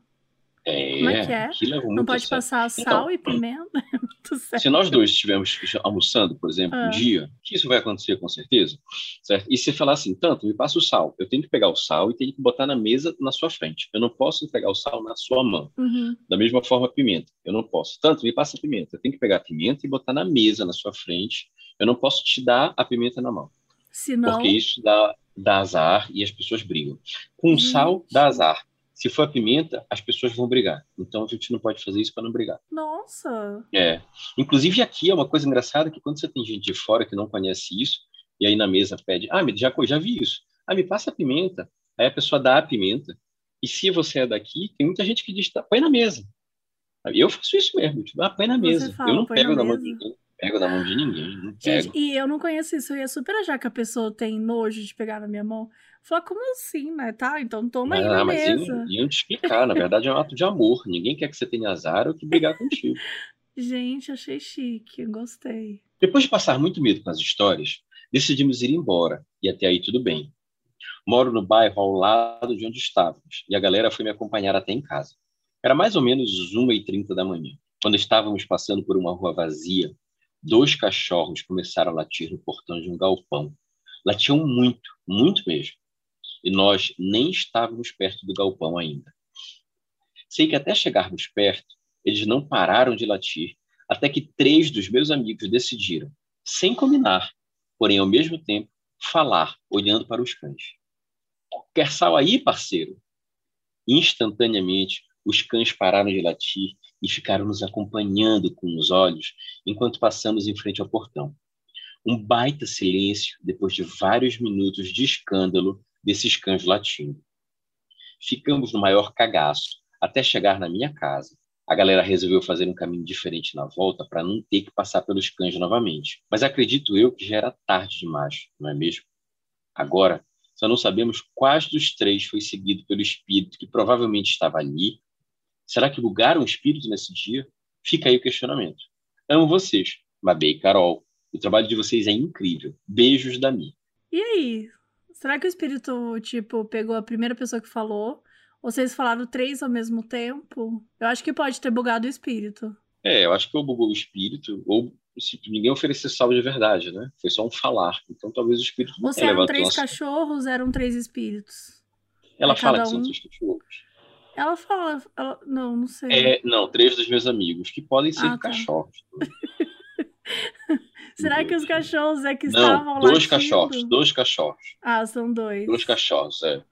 É, Como é que é? Não pode passar sal Então, e pimenta? Muito sério. Se nós dois estivermos almoçando, por exemplo, Ah. um dia, que isso vai acontecer com certeza, certo? E você falar assim, tanto, me passa o sal. Eu tenho que pegar o sal e tenho que botar na mesa na sua frente. Eu não posso pegar o sal na sua mão. Uhum. Da mesma forma, a pimenta. Eu não posso. Tanto, me passa a pimenta. Eu tenho que pegar a pimenta e botar na mesa na sua frente. Eu não posso te dar a pimenta na mão. Se não, Porque isso dá, dá azar e as pessoas brigam. Com Gente. sal, dá azar. Se for a pimenta, as pessoas vão brigar. Então a gente não pode fazer isso para não brigar. nossa. É. Inclusive aqui é uma coisa engraçada que quando você tem gente de fora que não conhece isso, e aí na mesa pede, ah, já, já vi isso. Ah, me passa a pimenta. Aí a pessoa dá a pimenta. E se você é daqui, tem muita gente que diz, tá, põe na mesa. Eu faço isso mesmo, tipo, ah, põe na mesa. fala, eu não pego na na mão de ninguém. Pego na mão de ninguém, não Gente, pego. e eu não conheço isso. Eu ia super achar que a pessoa tem nojo de pegar na minha mão. Falar, como assim, né? Tá, então toma aí na Ah, mas mesa. iam te explicar. Na verdade, é um ato de amor. Ninguém quer que você tenha azar ou que brigar contigo. Gente, achei chique. Gostei. Depois de passar muito medo com as histórias, decidimos ir embora. E até aí tudo bem. Moro no bairro ao lado de onde estávamos. E a galera foi me acompanhar até em casa. Era mais ou menos 1h30 da manhã. Quando estávamos passando por uma rua vazia, dois cachorros começaram a latir no portão de um galpão. Latiam muito, muito mesmo. E nós nem estávamos perto do galpão ainda. Sei que até chegarmos perto, eles não pararam de latir, até que três dos meus amigos decidiram, sem combinar, porém ao mesmo tempo, falar, olhando para os cães. Quer sal aí, parceiro? Instantaneamente, os cães pararam de latir e ficaram nos acompanhando com os olhos enquanto passamos em frente ao portão. Um baita silêncio depois de vários minutos de escândalo desses cães latindo. Ficamos no maior cagaço até chegar na minha casa. A galera resolveu fazer um caminho diferente na volta para não ter que passar pelos cães novamente. Mas acredito eu que já era tarde demais, não é mesmo? Agora, só não sabemos quais dos três foi seguido pelo espírito que provavelmente estava ali. Será que bugaram o espírito nesse dia? Fica aí o questionamento. Amo vocês, Mabê e Carol. O trabalho de vocês é incrível. Beijos da Mi. E aí? Será que o espírito, tipo, pegou a primeira pessoa que falou? Ou vocês falaram três ao mesmo tempo? Eu acho que pode ter bugado o espírito. É, eu acho que ou bugou o espírito, ou se ninguém ofereceu salve de verdade, né? Foi só um falar. Então talvez o espírito não Ou se eram três nosso... cachorros, eram três espíritos. Ela é fala cada que são um- três cachorros. Ela fala. ela- Não, não sei. É, não, três dos meus amigos, que podem ser Ah, tá. cachorros. Será que os cachorros é que Não, estavam dois latindo? cachorros, dois cachorros. Ah, são dois. Dois cachorros, é.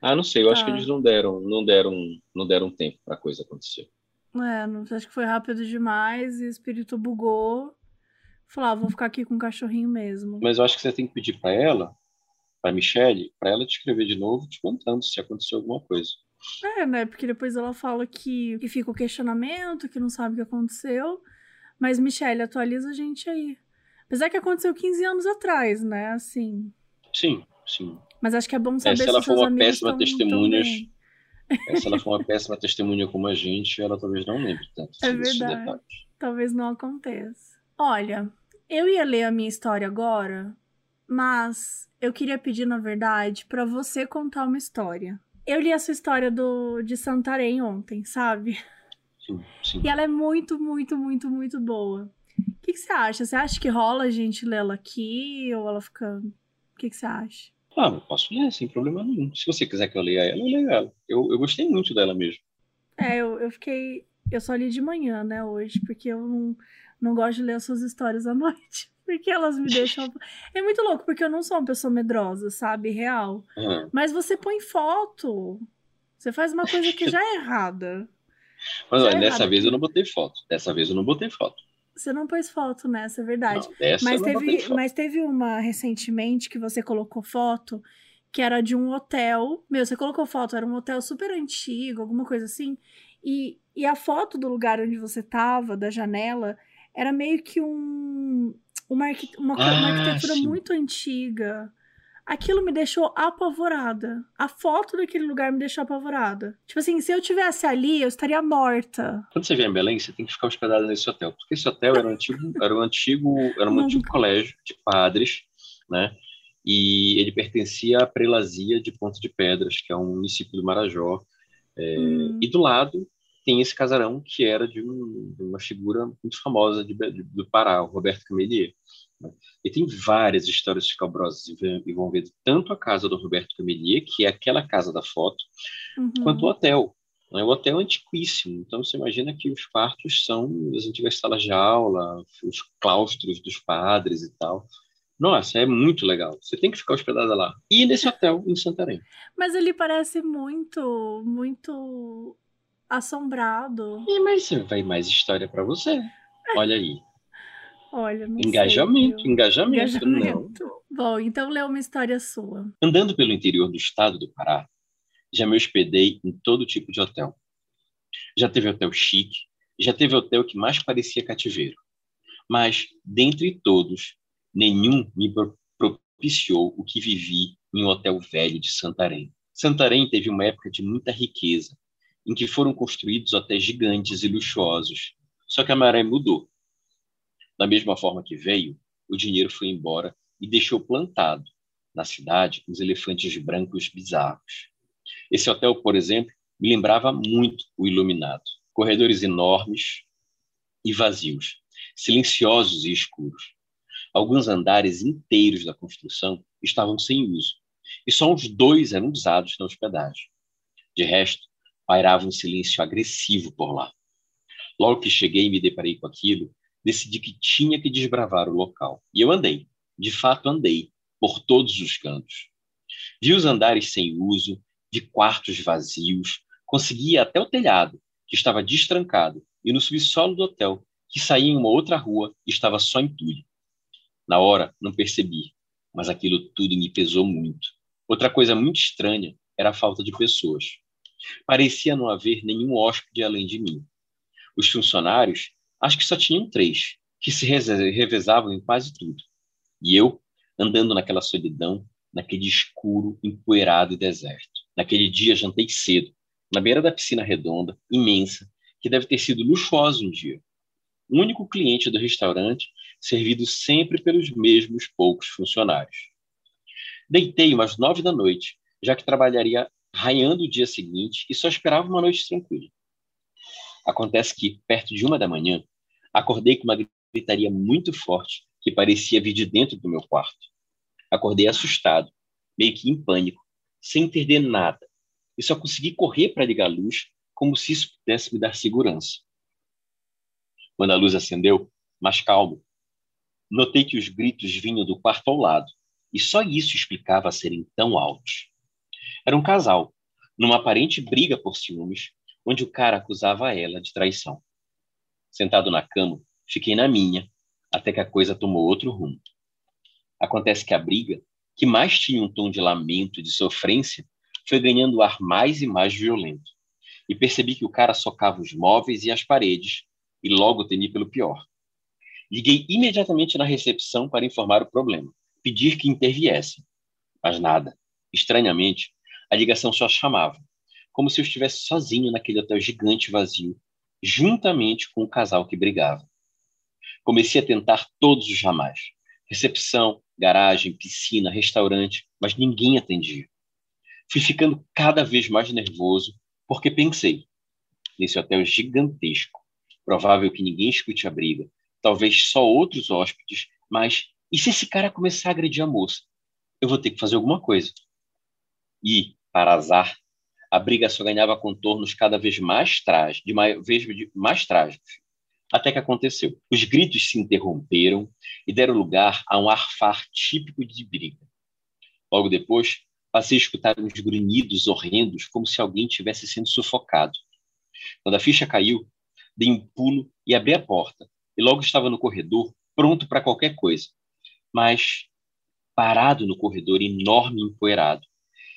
Ah, não sei, eu acho Tá. que eles não deram, não deram, não deram tempo para a coisa acontecer. É, não, acho que foi rápido demais e o espírito bugou. Falou, ah, vou ficar aqui com o cachorrinho mesmo. Mas eu acho que você tem que pedir para ela, para Michelle, para ela te escrever de novo, te contando se aconteceu alguma coisa. É, né? Porque depois ela fala que, que fica o questionamento, que não sabe o que aconteceu. Mas, Michelle, atualiza a gente aí. Apesar que aconteceu 15 anos atrás, né? Assim. Sim, sim. Mas acho que é bom saber se ela se for uma péssima testemunha. É, se ela for uma péssima testemunha como a gente, ela talvez não lembre tanto É verdade. Talvez não aconteça. Olha, eu ia ler a minha história agora, mas eu queria pedir, na verdade, pra você contar uma história. Eu li a sua história do, de Santarém ontem, sabe? Sim, sim. E ela é muito, muito, muito, muito boa. O que, que você acha? Você acha que rola a gente ler ela aqui ou ela fica. O que, que você acha? Ah, eu posso ler sem problema nenhum. Se você quiser que eu leia ela, eu leio ela. Eu, eu gostei muito dela mesmo. É, eu, eu fiquei. Eu só li de manhã, né, hoje, porque eu não, não gosto de ler as suas histórias à noite. Porque elas me deixam. É muito louco, porque eu não sou uma pessoa medrosa, sabe? Real. Aham. Mas você põe foto. Você faz uma coisa que já é errada. Mas Já olha, é dessa errado. vez eu não botei foto. Dessa vez eu não botei foto. Você não pôs foto nessa, é verdade. Não, dessa Mas eu não botei teve, foto. mas teve uma recentemente que você colocou foto que era de um hotel. Meu, você colocou foto, era um hotel super antigo, alguma coisa assim. E, e a foto do lugar onde você tava, da janela, era meio que um, uma, uma, co- uma Ah, arquitetura sim. muito antiga. aquilo me deixou apavorada. A foto daquele lugar me deixou apavorada. Tipo assim, se eu tivesse ali, eu estaria morta. Quando você vier em Belém, você tem que ficar hospedado nesse hotel, porque esse hotel era um antigo, era um antigo, era um antigo colégio de padres, né? E ele pertencia à prelazia de Ponte de Pedras, que é um município do Marajó. É, hum. E do lado tem esse casarão que era de, um, de uma figura muito famosa de, de, do Pará, o Roberto Camelier. Né? E tem várias histórias escabrosas envolvendo tanto a casa do Roberto Camelier, que é aquela casa da foto, uhum. quanto o hotel. Né? O hotel é antiquíssimo, então você imagina que os quartos são as antigas salas de aula, os claustros dos padres e tal. Nossa, é muito legal. Você tem que ficar hospedada lá. E nesse hotel em Santarém. Mas ele parece muito, muito assombrado. E, mas vai mais história para você. Olha aí. Olha, não engajamento, sei, engajamento, engajamento. Não. Bom, então lê uma história sua. Andando pelo interior do estado do Pará, já me hospedei em todo tipo de hotel. Já teve hotel chique, já teve hotel que mais parecia cativeiro. Mas, dentre todos, nenhum me propiciou o que vivi em um hotel velho de Santarém. Santarém teve uma época de muita riqueza, em que foram construídos hotéis gigantes e luxuosos. Só que a maré mudou. Da mesma forma que veio, o dinheiro foi embora e deixou plantado na cidade os elefantes brancos bizarros. Esse hotel, por exemplo, me lembrava muito o Iluminado. Corredores enormes e vazios, silenciosos e escuros. Alguns andares inteiros da construção estavam sem uso, e só uns dois eram usados na hospedagem. De resto, pairava um silêncio agressivo por lá. Logo que cheguei e me deparei com aquilo, decidi que tinha que desbravar o local. E eu andei, de fato andei, por todos os cantos. Vi os andares sem uso, vi quartos vazios, consegui até o telhado, que estava destrancado, e no subsolo do hotel, que saía em uma outra rua e estava só entulho. Na hora, não percebi, mas aquilo tudo me pesou muito. Outra coisa muito estranha era a falta de pessoas. Parecia não haver nenhum hóspede além de mim. Os funcionários, acho que só tinham três, que se revezavam em quase tudo. E eu, andando naquela solidão, naquele escuro, empoeirado e deserto. Naquele dia, jantei cedo, na beira da piscina redonda, imensa, que deve ter sido luxuosa um dia. O único cliente do restaurante, servido sempre pelos mesmos poucos funcionários. Deitei umas nove da noite, já que trabalharia raiando o dia seguinte e só esperava uma noite tranquila. Acontece que, perto de uma da manhã, acordei com uma gritaria muito forte que parecia vir de dentro do meu quarto. Acordei assustado, meio que em pânico, sem entender nada, e só consegui correr para ligar a luz, como se isso pudesse me dar segurança. Quando a luz acendeu, mais calmo, notei que os gritos vinham do quarto ao lado, e só isso explicava serem tão altos. Era um casal, numa aparente briga por ciúmes, onde o cara acusava ela de traição. Sentado na cama, fiquei na minha, até que a coisa tomou outro rumo. Acontece que a briga, que mais tinha um tom de lamento e de sofrência, foi ganhando ar mais e mais violento. E percebi que o cara socava os móveis e as paredes, e logo temi pelo pior. Liguei imediatamente na recepção para informar o problema, pedir que interviessem. Mas nada. Estranhamente, a ligação só chamava, como se eu estivesse sozinho naquele hotel gigante vazio, juntamente com o casal que brigava. Comecei a tentar todos os jamais. Recepção, garagem, piscina, restaurante, mas ninguém atendia. Fui ficando cada vez mais nervoso, porque pensei, nesse hotel gigantesco, provável que ninguém escute a briga, talvez só outros hóspedes, mas e se esse cara começar a agredir a moça? Eu vou ter que fazer alguma coisa. E, para azar, a briga só ganhava contornos cada vez mais, trágicos, de mais, mais trágicos. Até que aconteceu. Os gritos se interromperam e deram lugar a um arfar típico de briga. Logo depois, passei a escutar uns grunhidos horrendos, como se alguém tivesse sendo sufocado. Quando a ficha caiu, dei um pulo e abri a porta, e logo estava no corredor, pronto para qualquer coisa. Mas, parado no corredor, enorme e empoeirado,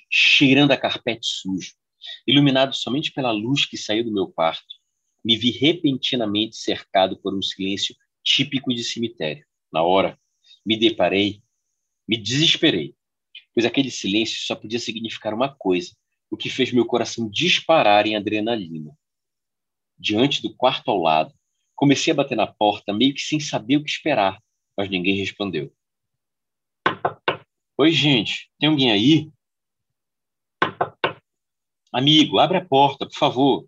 cheirando a carpete sujo, iluminado somente pela luz que saiu do meu quarto, me vi repentinamente cercado por um silêncio típico de cemitério. Na hora, me deparei, me desesperei. pois aquele silêncio só podia significar uma coisa, o que fez meu coração disparar em adrenalina. Diante do quarto ao lado, comecei a bater na porta, meio que sem saber o que esperar, mas ninguém respondeu. Oi, gente, tem alguém aí? Amigo, abre a porta, por favor.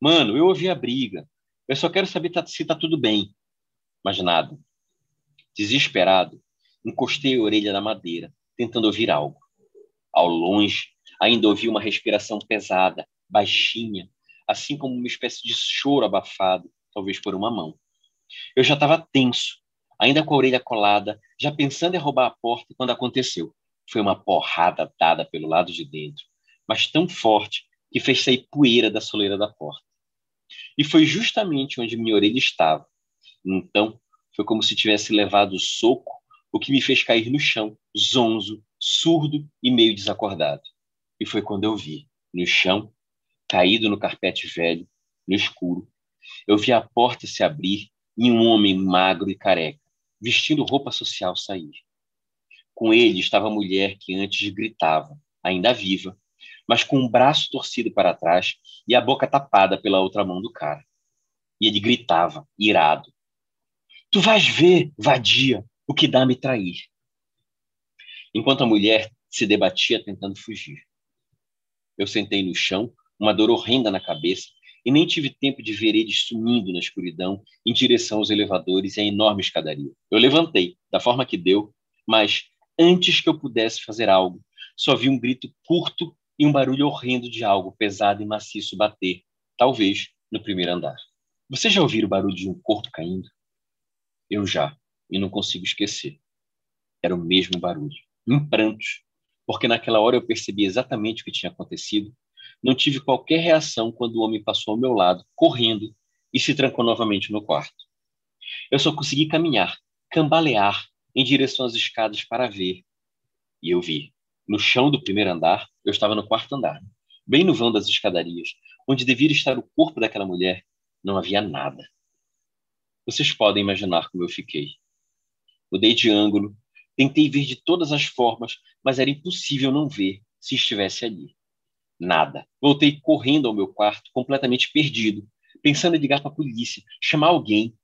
Mano, eu ouvi a briga. Eu só quero saber se tá tudo bem. Mas nada. Desesperado, encostei a orelha na madeira, tentando ouvir algo. Ao longe, ainda ouvi uma respiração pesada, baixinha, assim como uma espécie de choro abafado, talvez por uma mão. Eu já estava tenso, ainda com a orelha colada, já pensando em roubar a porta quando aconteceu. Foi uma porrada dada pelo lado de dentro, mas tão forte que fez sair poeira da soleira da porta. E foi justamente onde minha orelha estava. Então, foi como se tivesse levado o soco, o que me fez cair no chão, zonzo, surdo e meio desacordado. E foi quando eu vi, no chão, caído no carpete velho, no escuro, eu vi a porta se abrir e um homem magro e careca, vestindo roupa social, sair. Com ele estava a mulher que antes gritava, ainda viva, mas com o braço torcido para trás e a boca tapada pela outra mão do cara. E ele gritava, irado: Tu vais ver, vadia, o que dá me trair. Enquanto a mulher se debatia tentando fugir. Eu sentei no chão, uma dor horrenda na cabeça, e nem tive tempo de ver eles sumindo na escuridão em direção aos elevadores e à enorme escadaria. Eu levantei, da forma que deu, mas antes que eu pudesse fazer algo, só vi um grito curto e um barulho horrendo de algo pesado e maciço bater, talvez no primeiro andar. Você já ouviu o barulho de um corpo caindo? Eu já, e não consigo esquecer. Era o mesmo barulho, em prantos, porque naquela hora eu percebi exatamente o que tinha acontecido. Não tive qualquer reação quando o homem passou ao meu lado, correndo, e se trancou novamente no quarto. Eu só consegui caminhar, cambalear em direção às escadas para ver. E eu vi. No chão do primeiro andar, eu estava no quarto andar, bem no vão das escadarias, onde devia estar o corpo daquela mulher, não havia nada. Vocês podem imaginar como eu fiquei. Mudei de ângulo, tentei ver de todas as formas, mas era impossível não ver se estivesse ali. Nada. Voltei correndo ao meu quarto, completamente perdido, pensando em ligar para a polícia, chamar alguém.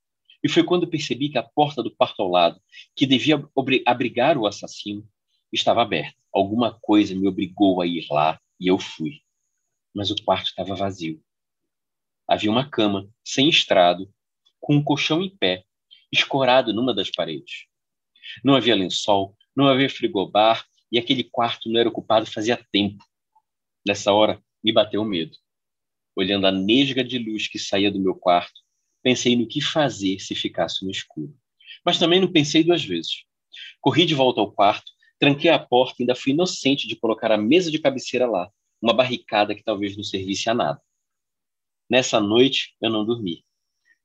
E foi quando percebi que a porta do quarto ao lado, que devia abrigar o assassino, estava aberta. Alguma coisa me obrigou a ir lá e eu fui. Mas o quarto estava vazio. Havia uma cama, sem estrado, com um colchão em pé, escorado numa das paredes. Não havia lençol, não havia frigobar e aquele quarto não era ocupado fazia tempo. Nessa hora, me bateu medo. Olhando a nesga de luz que saía do meu quarto, pensei no que fazer se ficasse no escuro. Mas também não pensei duas vezes. Corri de volta ao quarto, tranquei a porta e ainda fui inocente de colocar a mesa de cabeceira lá, uma barricada que talvez não servisse a nada. Nessa noite, eu não dormi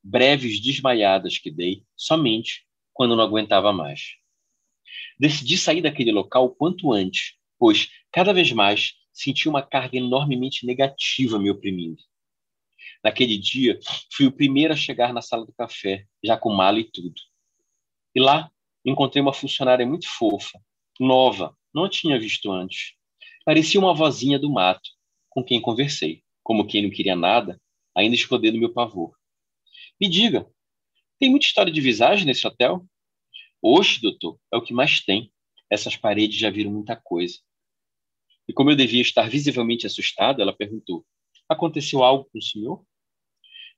breves desmaiadas que dei, somente quando não aguentava mais. Decidi sair daquele local quanto antes, pois, cada vez mais, senti uma carga enormemente negativa me oprimindo. Naquele dia, fui o primeiro a chegar na sala do café, já com mala e tudo. E lá, encontrei uma funcionária muito fofa, nova, não tinha visto antes. Parecia uma vozinha do mato, com quem conversei, como quem não queria nada, ainda escondendo meu pavor. Me diga, tem muita história de visagem nesse hotel? Oxe, doutor, é o que mais tem. Essas paredes já viram muita coisa. E como eu devia estar visivelmente assustado, ela perguntou: Aconteceu algo com o senhor?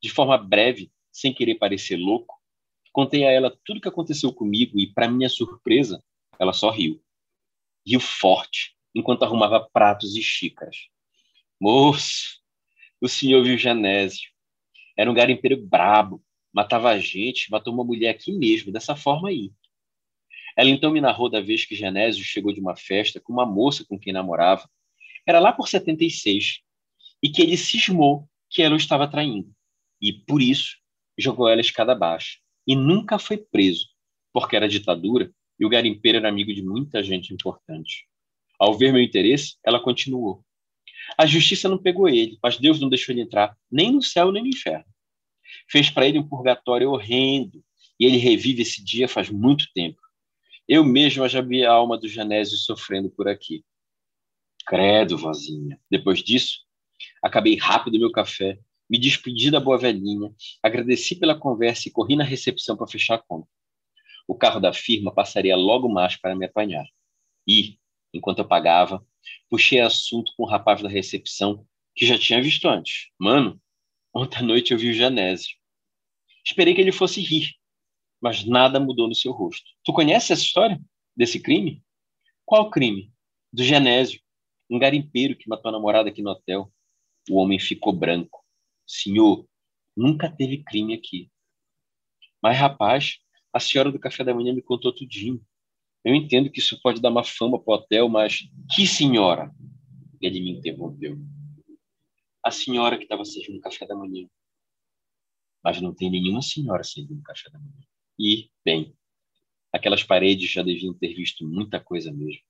De forma breve, sem querer parecer louco, contei a ela tudo o que aconteceu comigo e, para minha surpresa, ela só riu. Riu forte, enquanto arrumava pratos e xícaras. Moço, o senhor viu Genésio. Era um garimpeiro brabo, matava gente, matou uma mulher aqui mesmo, dessa forma aí. Ela então me narrou da vez que Genésio chegou de uma festa com uma moça com quem namorava. Era lá por 76. E que ele cismou que ela o estava traindo. E, por isso, jogou ela escada abaixo. E nunca foi preso, porque era ditadura e o garimpeiro era amigo de muita gente importante. Ao ver meu interesse, ela continuou. A justiça não pegou ele, mas Deus não deixou ele entrar nem no céu nem no inferno. Fez para ele um purgatório horrendo, e ele revive esse dia faz muito tempo. Eu mesma já vi a alma do Genésio sofrendo por aqui. Credo, vozinha. Depois disso, acabei rápido meu café, me despedi da boa velhinha, agradeci pela conversa e corri na recepção para fechar a conta. O carro da firma passaria logo mais para me apanhar. E, enquanto eu pagava, puxei assunto com o rapaz da recepção que já tinha visto antes. Mano, ontem à noite eu vi o Genésio. Esperei que ele fosse rir, mas nada mudou no seu rosto. Tu conhece essa história desse crime? Qual crime? Do Genésio, um garimpeiro que matou a namorada aqui no hotel. O homem ficou branco. Senhor, nunca teve crime aqui. Mas, rapaz, a senhora do café da manhã me contou tudinho. Eu entendo que isso pode dar uma fama para o hotel, mas que senhora? Ele me interrompeu. A senhora que estava servindo café da manhã. Mas não tem nenhuma senhora servindo café da manhã. E, bem, aquelas paredes já deviam ter visto muita coisa mesmo.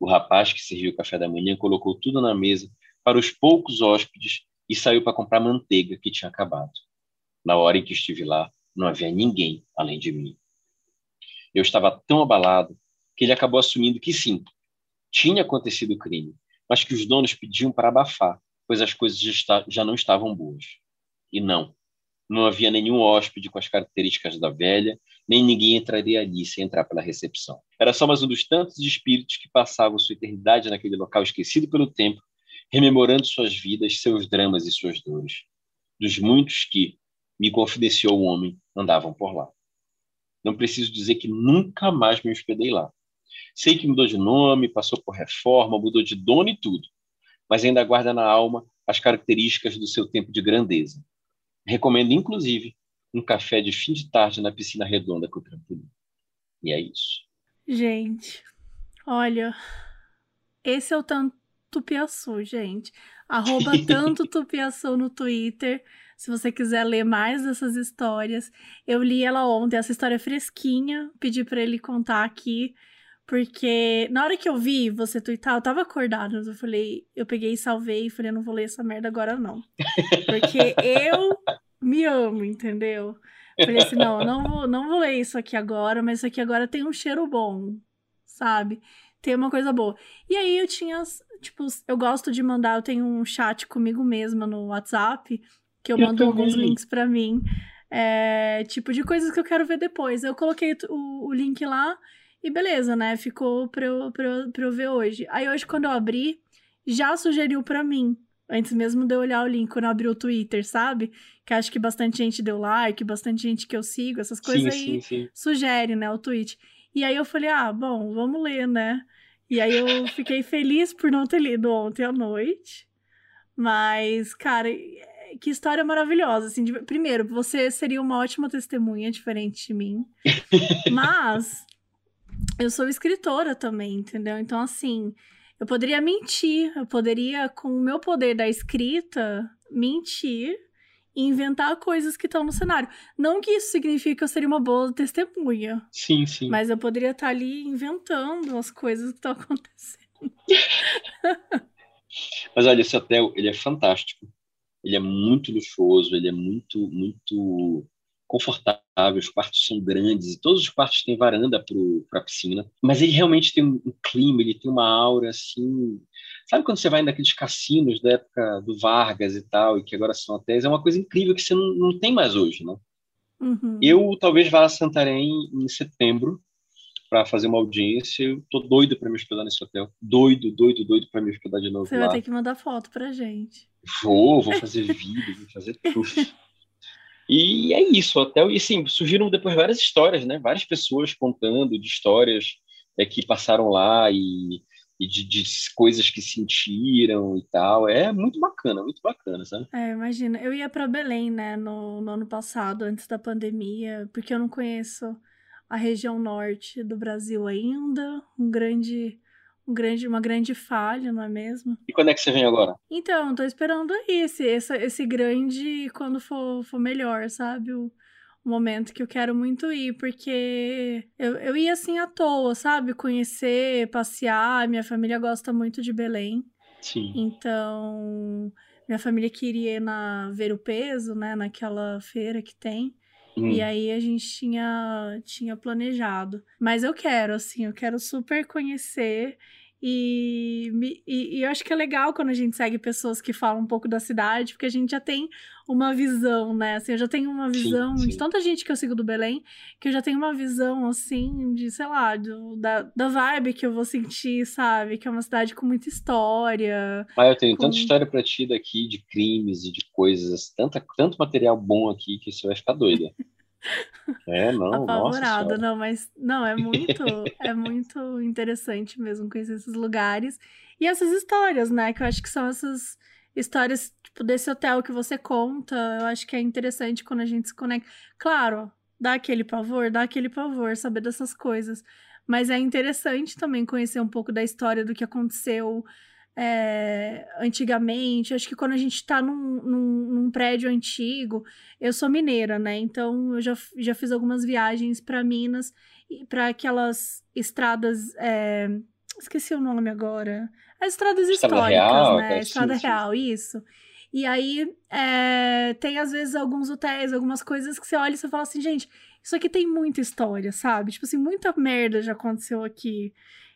O rapaz que serviu o café da manhã colocou tudo na mesa para os poucos hóspedes e saiu para comprar manteiga que tinha acabado. Na hora em que estive lá, não havia ninguém além de mim. Eu estava tão abalado que ele acabou assumindo que sim, tinha acontecido o crime, mas que os donos pediam para abafar, pois as coisas já, não estavam boas. E não, não havia nenhum hóspede com as características da velha, nem ninguém entraria ali sem entrar pela recepção. Era só mais um dos tantos espíritos que passavam sua eternidade naquele local esquecido pelo tempo, rememorando suas vidas, seus dramas e suas dores. Dos muitos que, me confidenciou o homem, andavam por lá. Não preciso dizer que nunca mais me hospedei lá. Sei que mudou de nome, passou por reforma, mudou de dono e tudo, mas ainda guarda na alma as características do seu tempo de grandeza. Recomendo, inclusive, um café de fim de tarde na piscina redonda com o trampolim. E é isso. Gente, olha, esse é o tanto Tupiaçu, gente. Arroba tanto Tupiaçu no Twitter. Se você quiser ler mais dessas histórias. Eu li ela ontem, essa história é fresquinha. Pedi para ele contar aqui. Porque na hora que eu vi você twittar, eu tava acordada. Eu falei, eu peguei e salvei e falei, eu não vou ler essa merda agora, não. Porque eu me amo, entendeu? Falei assim, não, não vou, não vou ler isso aqui agora, mas isso aqui agora tem um cheiro bom, sabe? Tem uma coisa boa. E aí eu tinha, tipo, eu gosto de mandar, eu tenho um chat comigo mesma no WhatsApp, que eu, eu mando alguns links para mim. É, tipo, de coisas que eu quero ver depois. Eu coloquei o, o link lá e beleza, né? Ficou pra eu, pra, eu, pra eu ver hoje. Aí hoje, quando eu abri, já sugeriu para mim. Antes mesmo de eu olhar o link, quando eu abri o Twitter, sabe? Que acho que bastante gente deu like, bastante gente que eu sigo, essas coisas sim, aí sim, sim. sugere, né? O tweet. E aí eu falei, ah, bom, vamos ler, né? E aí eu fiquei feliz por não ter lido ontem à noite. Mas, cara, que história maravilhosa. Assim, de... Primeiro, você seria uma ótima testemunha, diferente de mim. Mas eu sou escritora também, entendeu? Então, assim, eu poderia mentir, eu poderia, com o meu poder da escrita, mentir inventar coisas que estão no cenário. Não que isso signifique que eu seria uma boa testemunha. Sim, sim. Mas eu poderia estar ali inventando as coisas que estão acontecendo. mas olha, esse hotel, ele é fantástico. Ele é muito luxuoso, ele é muito, muito confortável, os quartos são grandes, e todos os quartos têm varanda para a piscina, mas ele realmente tem um, um, clima, ele tem uma aura assim. Sabe quando você vai naqueles cassinos da época do Vargas e tal, e que agora são hotéis? É uma coisa incrível que você não, não tem mais hoje, né? Uhum. Eu talvez vá a Santarém em setembro para fazer uma audiência. Eu tô doido para me hospedar nesse hotel. Doido, doido, doido para me hospedar de novo Você lá. vai ter que mandar foto pra gente. Vou, vou fazer vídeo, vou fazer tudo. E é isso, hotel. E assim, surgiram depois várias histórias, né? Várias pessoas contando de histórias é, que passaram lá e, e de, de, coisas que sentiram e tal. É muito bacana, muito bacana, sabe? É, imagina. Eu ia para Belém, né, no, no ano passado, antes da pandemia, porque eu não conheço a região norte do Brasil ainda. Um grande um grande, uma grande falha, não é mesmo? E quando é que você vem agora? Então, tô esperando esse, esse, esse grande quando for, for melhor, sabe? O momento que eu quero muito ir, porque eu, eu ia assim à toa, sabe? Conhecer, passear, minha família gosta muito de Belém. Sim. Então, minha família queria ir na ver o peso, né? Naquela feira que tem. Hum. E aí a gente tinha, tinha planejado. Mas eu quero, assim, eu quero super conhecer. E, e, e, eu acho que é legal quando a gente segue pessoas que falam um pouco da cidade, porque a gente já tem uma visão, né? Assim, eu já tenho uma visão sim, sim. de tanta gente que eu sigo do Belém, que eu já tenho uma visão, assim, de, sei lá, do, da, da vibe que eu vou sentir, sabe? Que é uma cidade com muita história. Ah, eu tenho com... tanta história pra ti daqui, de crimes e de coisas, tanta, tanto material bom aqui que você vai ficar doida. É, não, apavorada, não, mas não, é muito, é muito interessante mesmo conhecer esses lugares e essas histórias, né? Que eu acho que são essas histórias, tipo, desse hotel que você conta, eu acho que é interessante quando a gente se conecta. Claro, dá aquele pavor, dá aquele pavor saber dessas coisas, mas é interessante também conhecer um pouco da história do que aconteceu é, antigamente. Acho que quando a gente está num, num, num, prédio antigo, eu sou mineira, né? Então eu já, já fiz algumas viagens para Minas e para aquelas estradas. É, esqueci o nome agora. As estradas Estrada históricas, real, né? Estrada sim, real, isso. E aí é, tem às vezes alguns hotéis, algumas coisas que você olha e você fala assim, gente, isso aqui tem muita história, sabe? Tipo assim, muita merda já aconteceu aqui.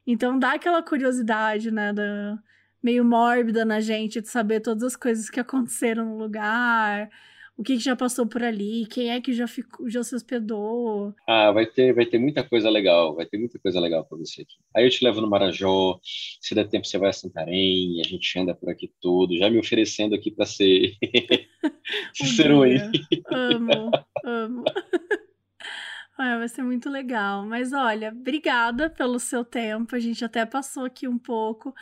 Então dá aquela curiosidade, né? Da, meio mórbida na gente de saber todas as coisas que aconteceram no lugar, o que, que já passou por ali, quem é que já ficou, já se hospedou. Ah, vai ter, vai ter muita coisa legal, vai ter muita coisa legal para você aqui. Aí eu te levo no Marajó, se der tempo você vai a Santarém, a gente anda por aqui tudo, já me oferecendo aqui para ser Cicerone. amo, amo. Ah, vai ser muito legal. Mas olha, obrigada pelo seu tempo. A gente até passou aqui um pouco,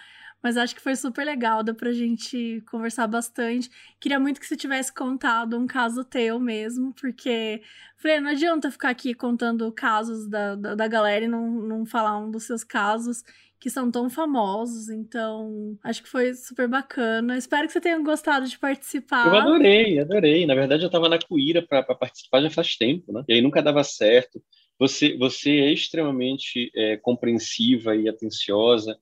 mas acho que foi super legal, deu pra gente conversar bastante. Queria muito que você tivesse contado um caso teu mesmo, porque falei, não adianta ficar aqui contando casos da, da, da galera e não, não falar um dos seus casos que são tão famosos, então acho que foi super bacana. Espero que você tenha gostado de participar. Eu adorei, adorei. Na verdade, eu estava na Cuíra para participar já faz tempo, né? E aí nunca dava certo. Você, você é extremamente é, compreensiva e atenciosa.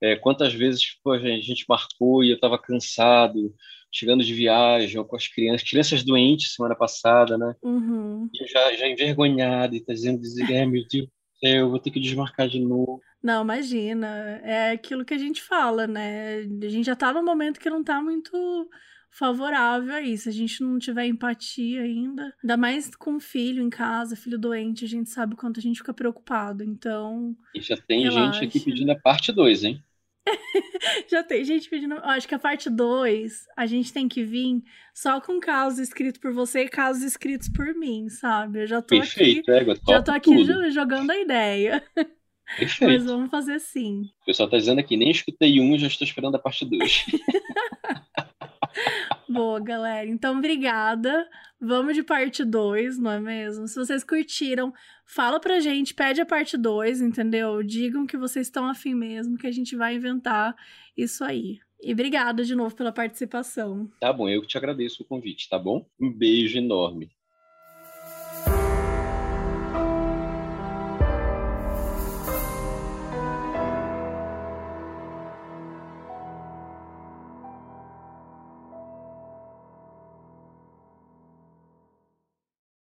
É, quantas vezes pô, a gente marcou e eu estava cansado, chegando de viagem, ou com as crianças, crianças doentes semana passada, né? Uhum. E já, já envergonhada e tá dizendo, é, meu Deus do céu, eu vou ter que desmarcar de novo. Não, imagina. É aquilo que a gente fala, né? A gente já tá num momento que não tá muito favorável a isso. A gente não tiver empatia ainda, ainda mais com filho em casa, filho doente, a gente sabe o quanto a gente fica preocupado. Então. E já tem relaxa. gente aqui pedindo a parte 2, hein? Já tem gente pedindo. acho que a parte 2 a gente tem que vir só com casos escritos por você e casos escritos por mim, sabe? Eu já tô Perfeito, aqui. É, já tô aqui tudo. jogando a ideia. Perfeito. Mas vamos fazer sim. O pessoal tá dizendo aqui, nem escutei um, já estou esperando a parte 2. Boa, galera. Então, obrigada. Vamos de parte 2, não é mesmo? Se vocês curtiram, fala pra gente, pede a parte 2, entendeu? Digam que vocês estão afim mesmo, que a gente vai inventar isso aí. E obrigada de novo pela participação. Tá bom, eu que te agradeço o convite, tá bom? Um beijo enorme.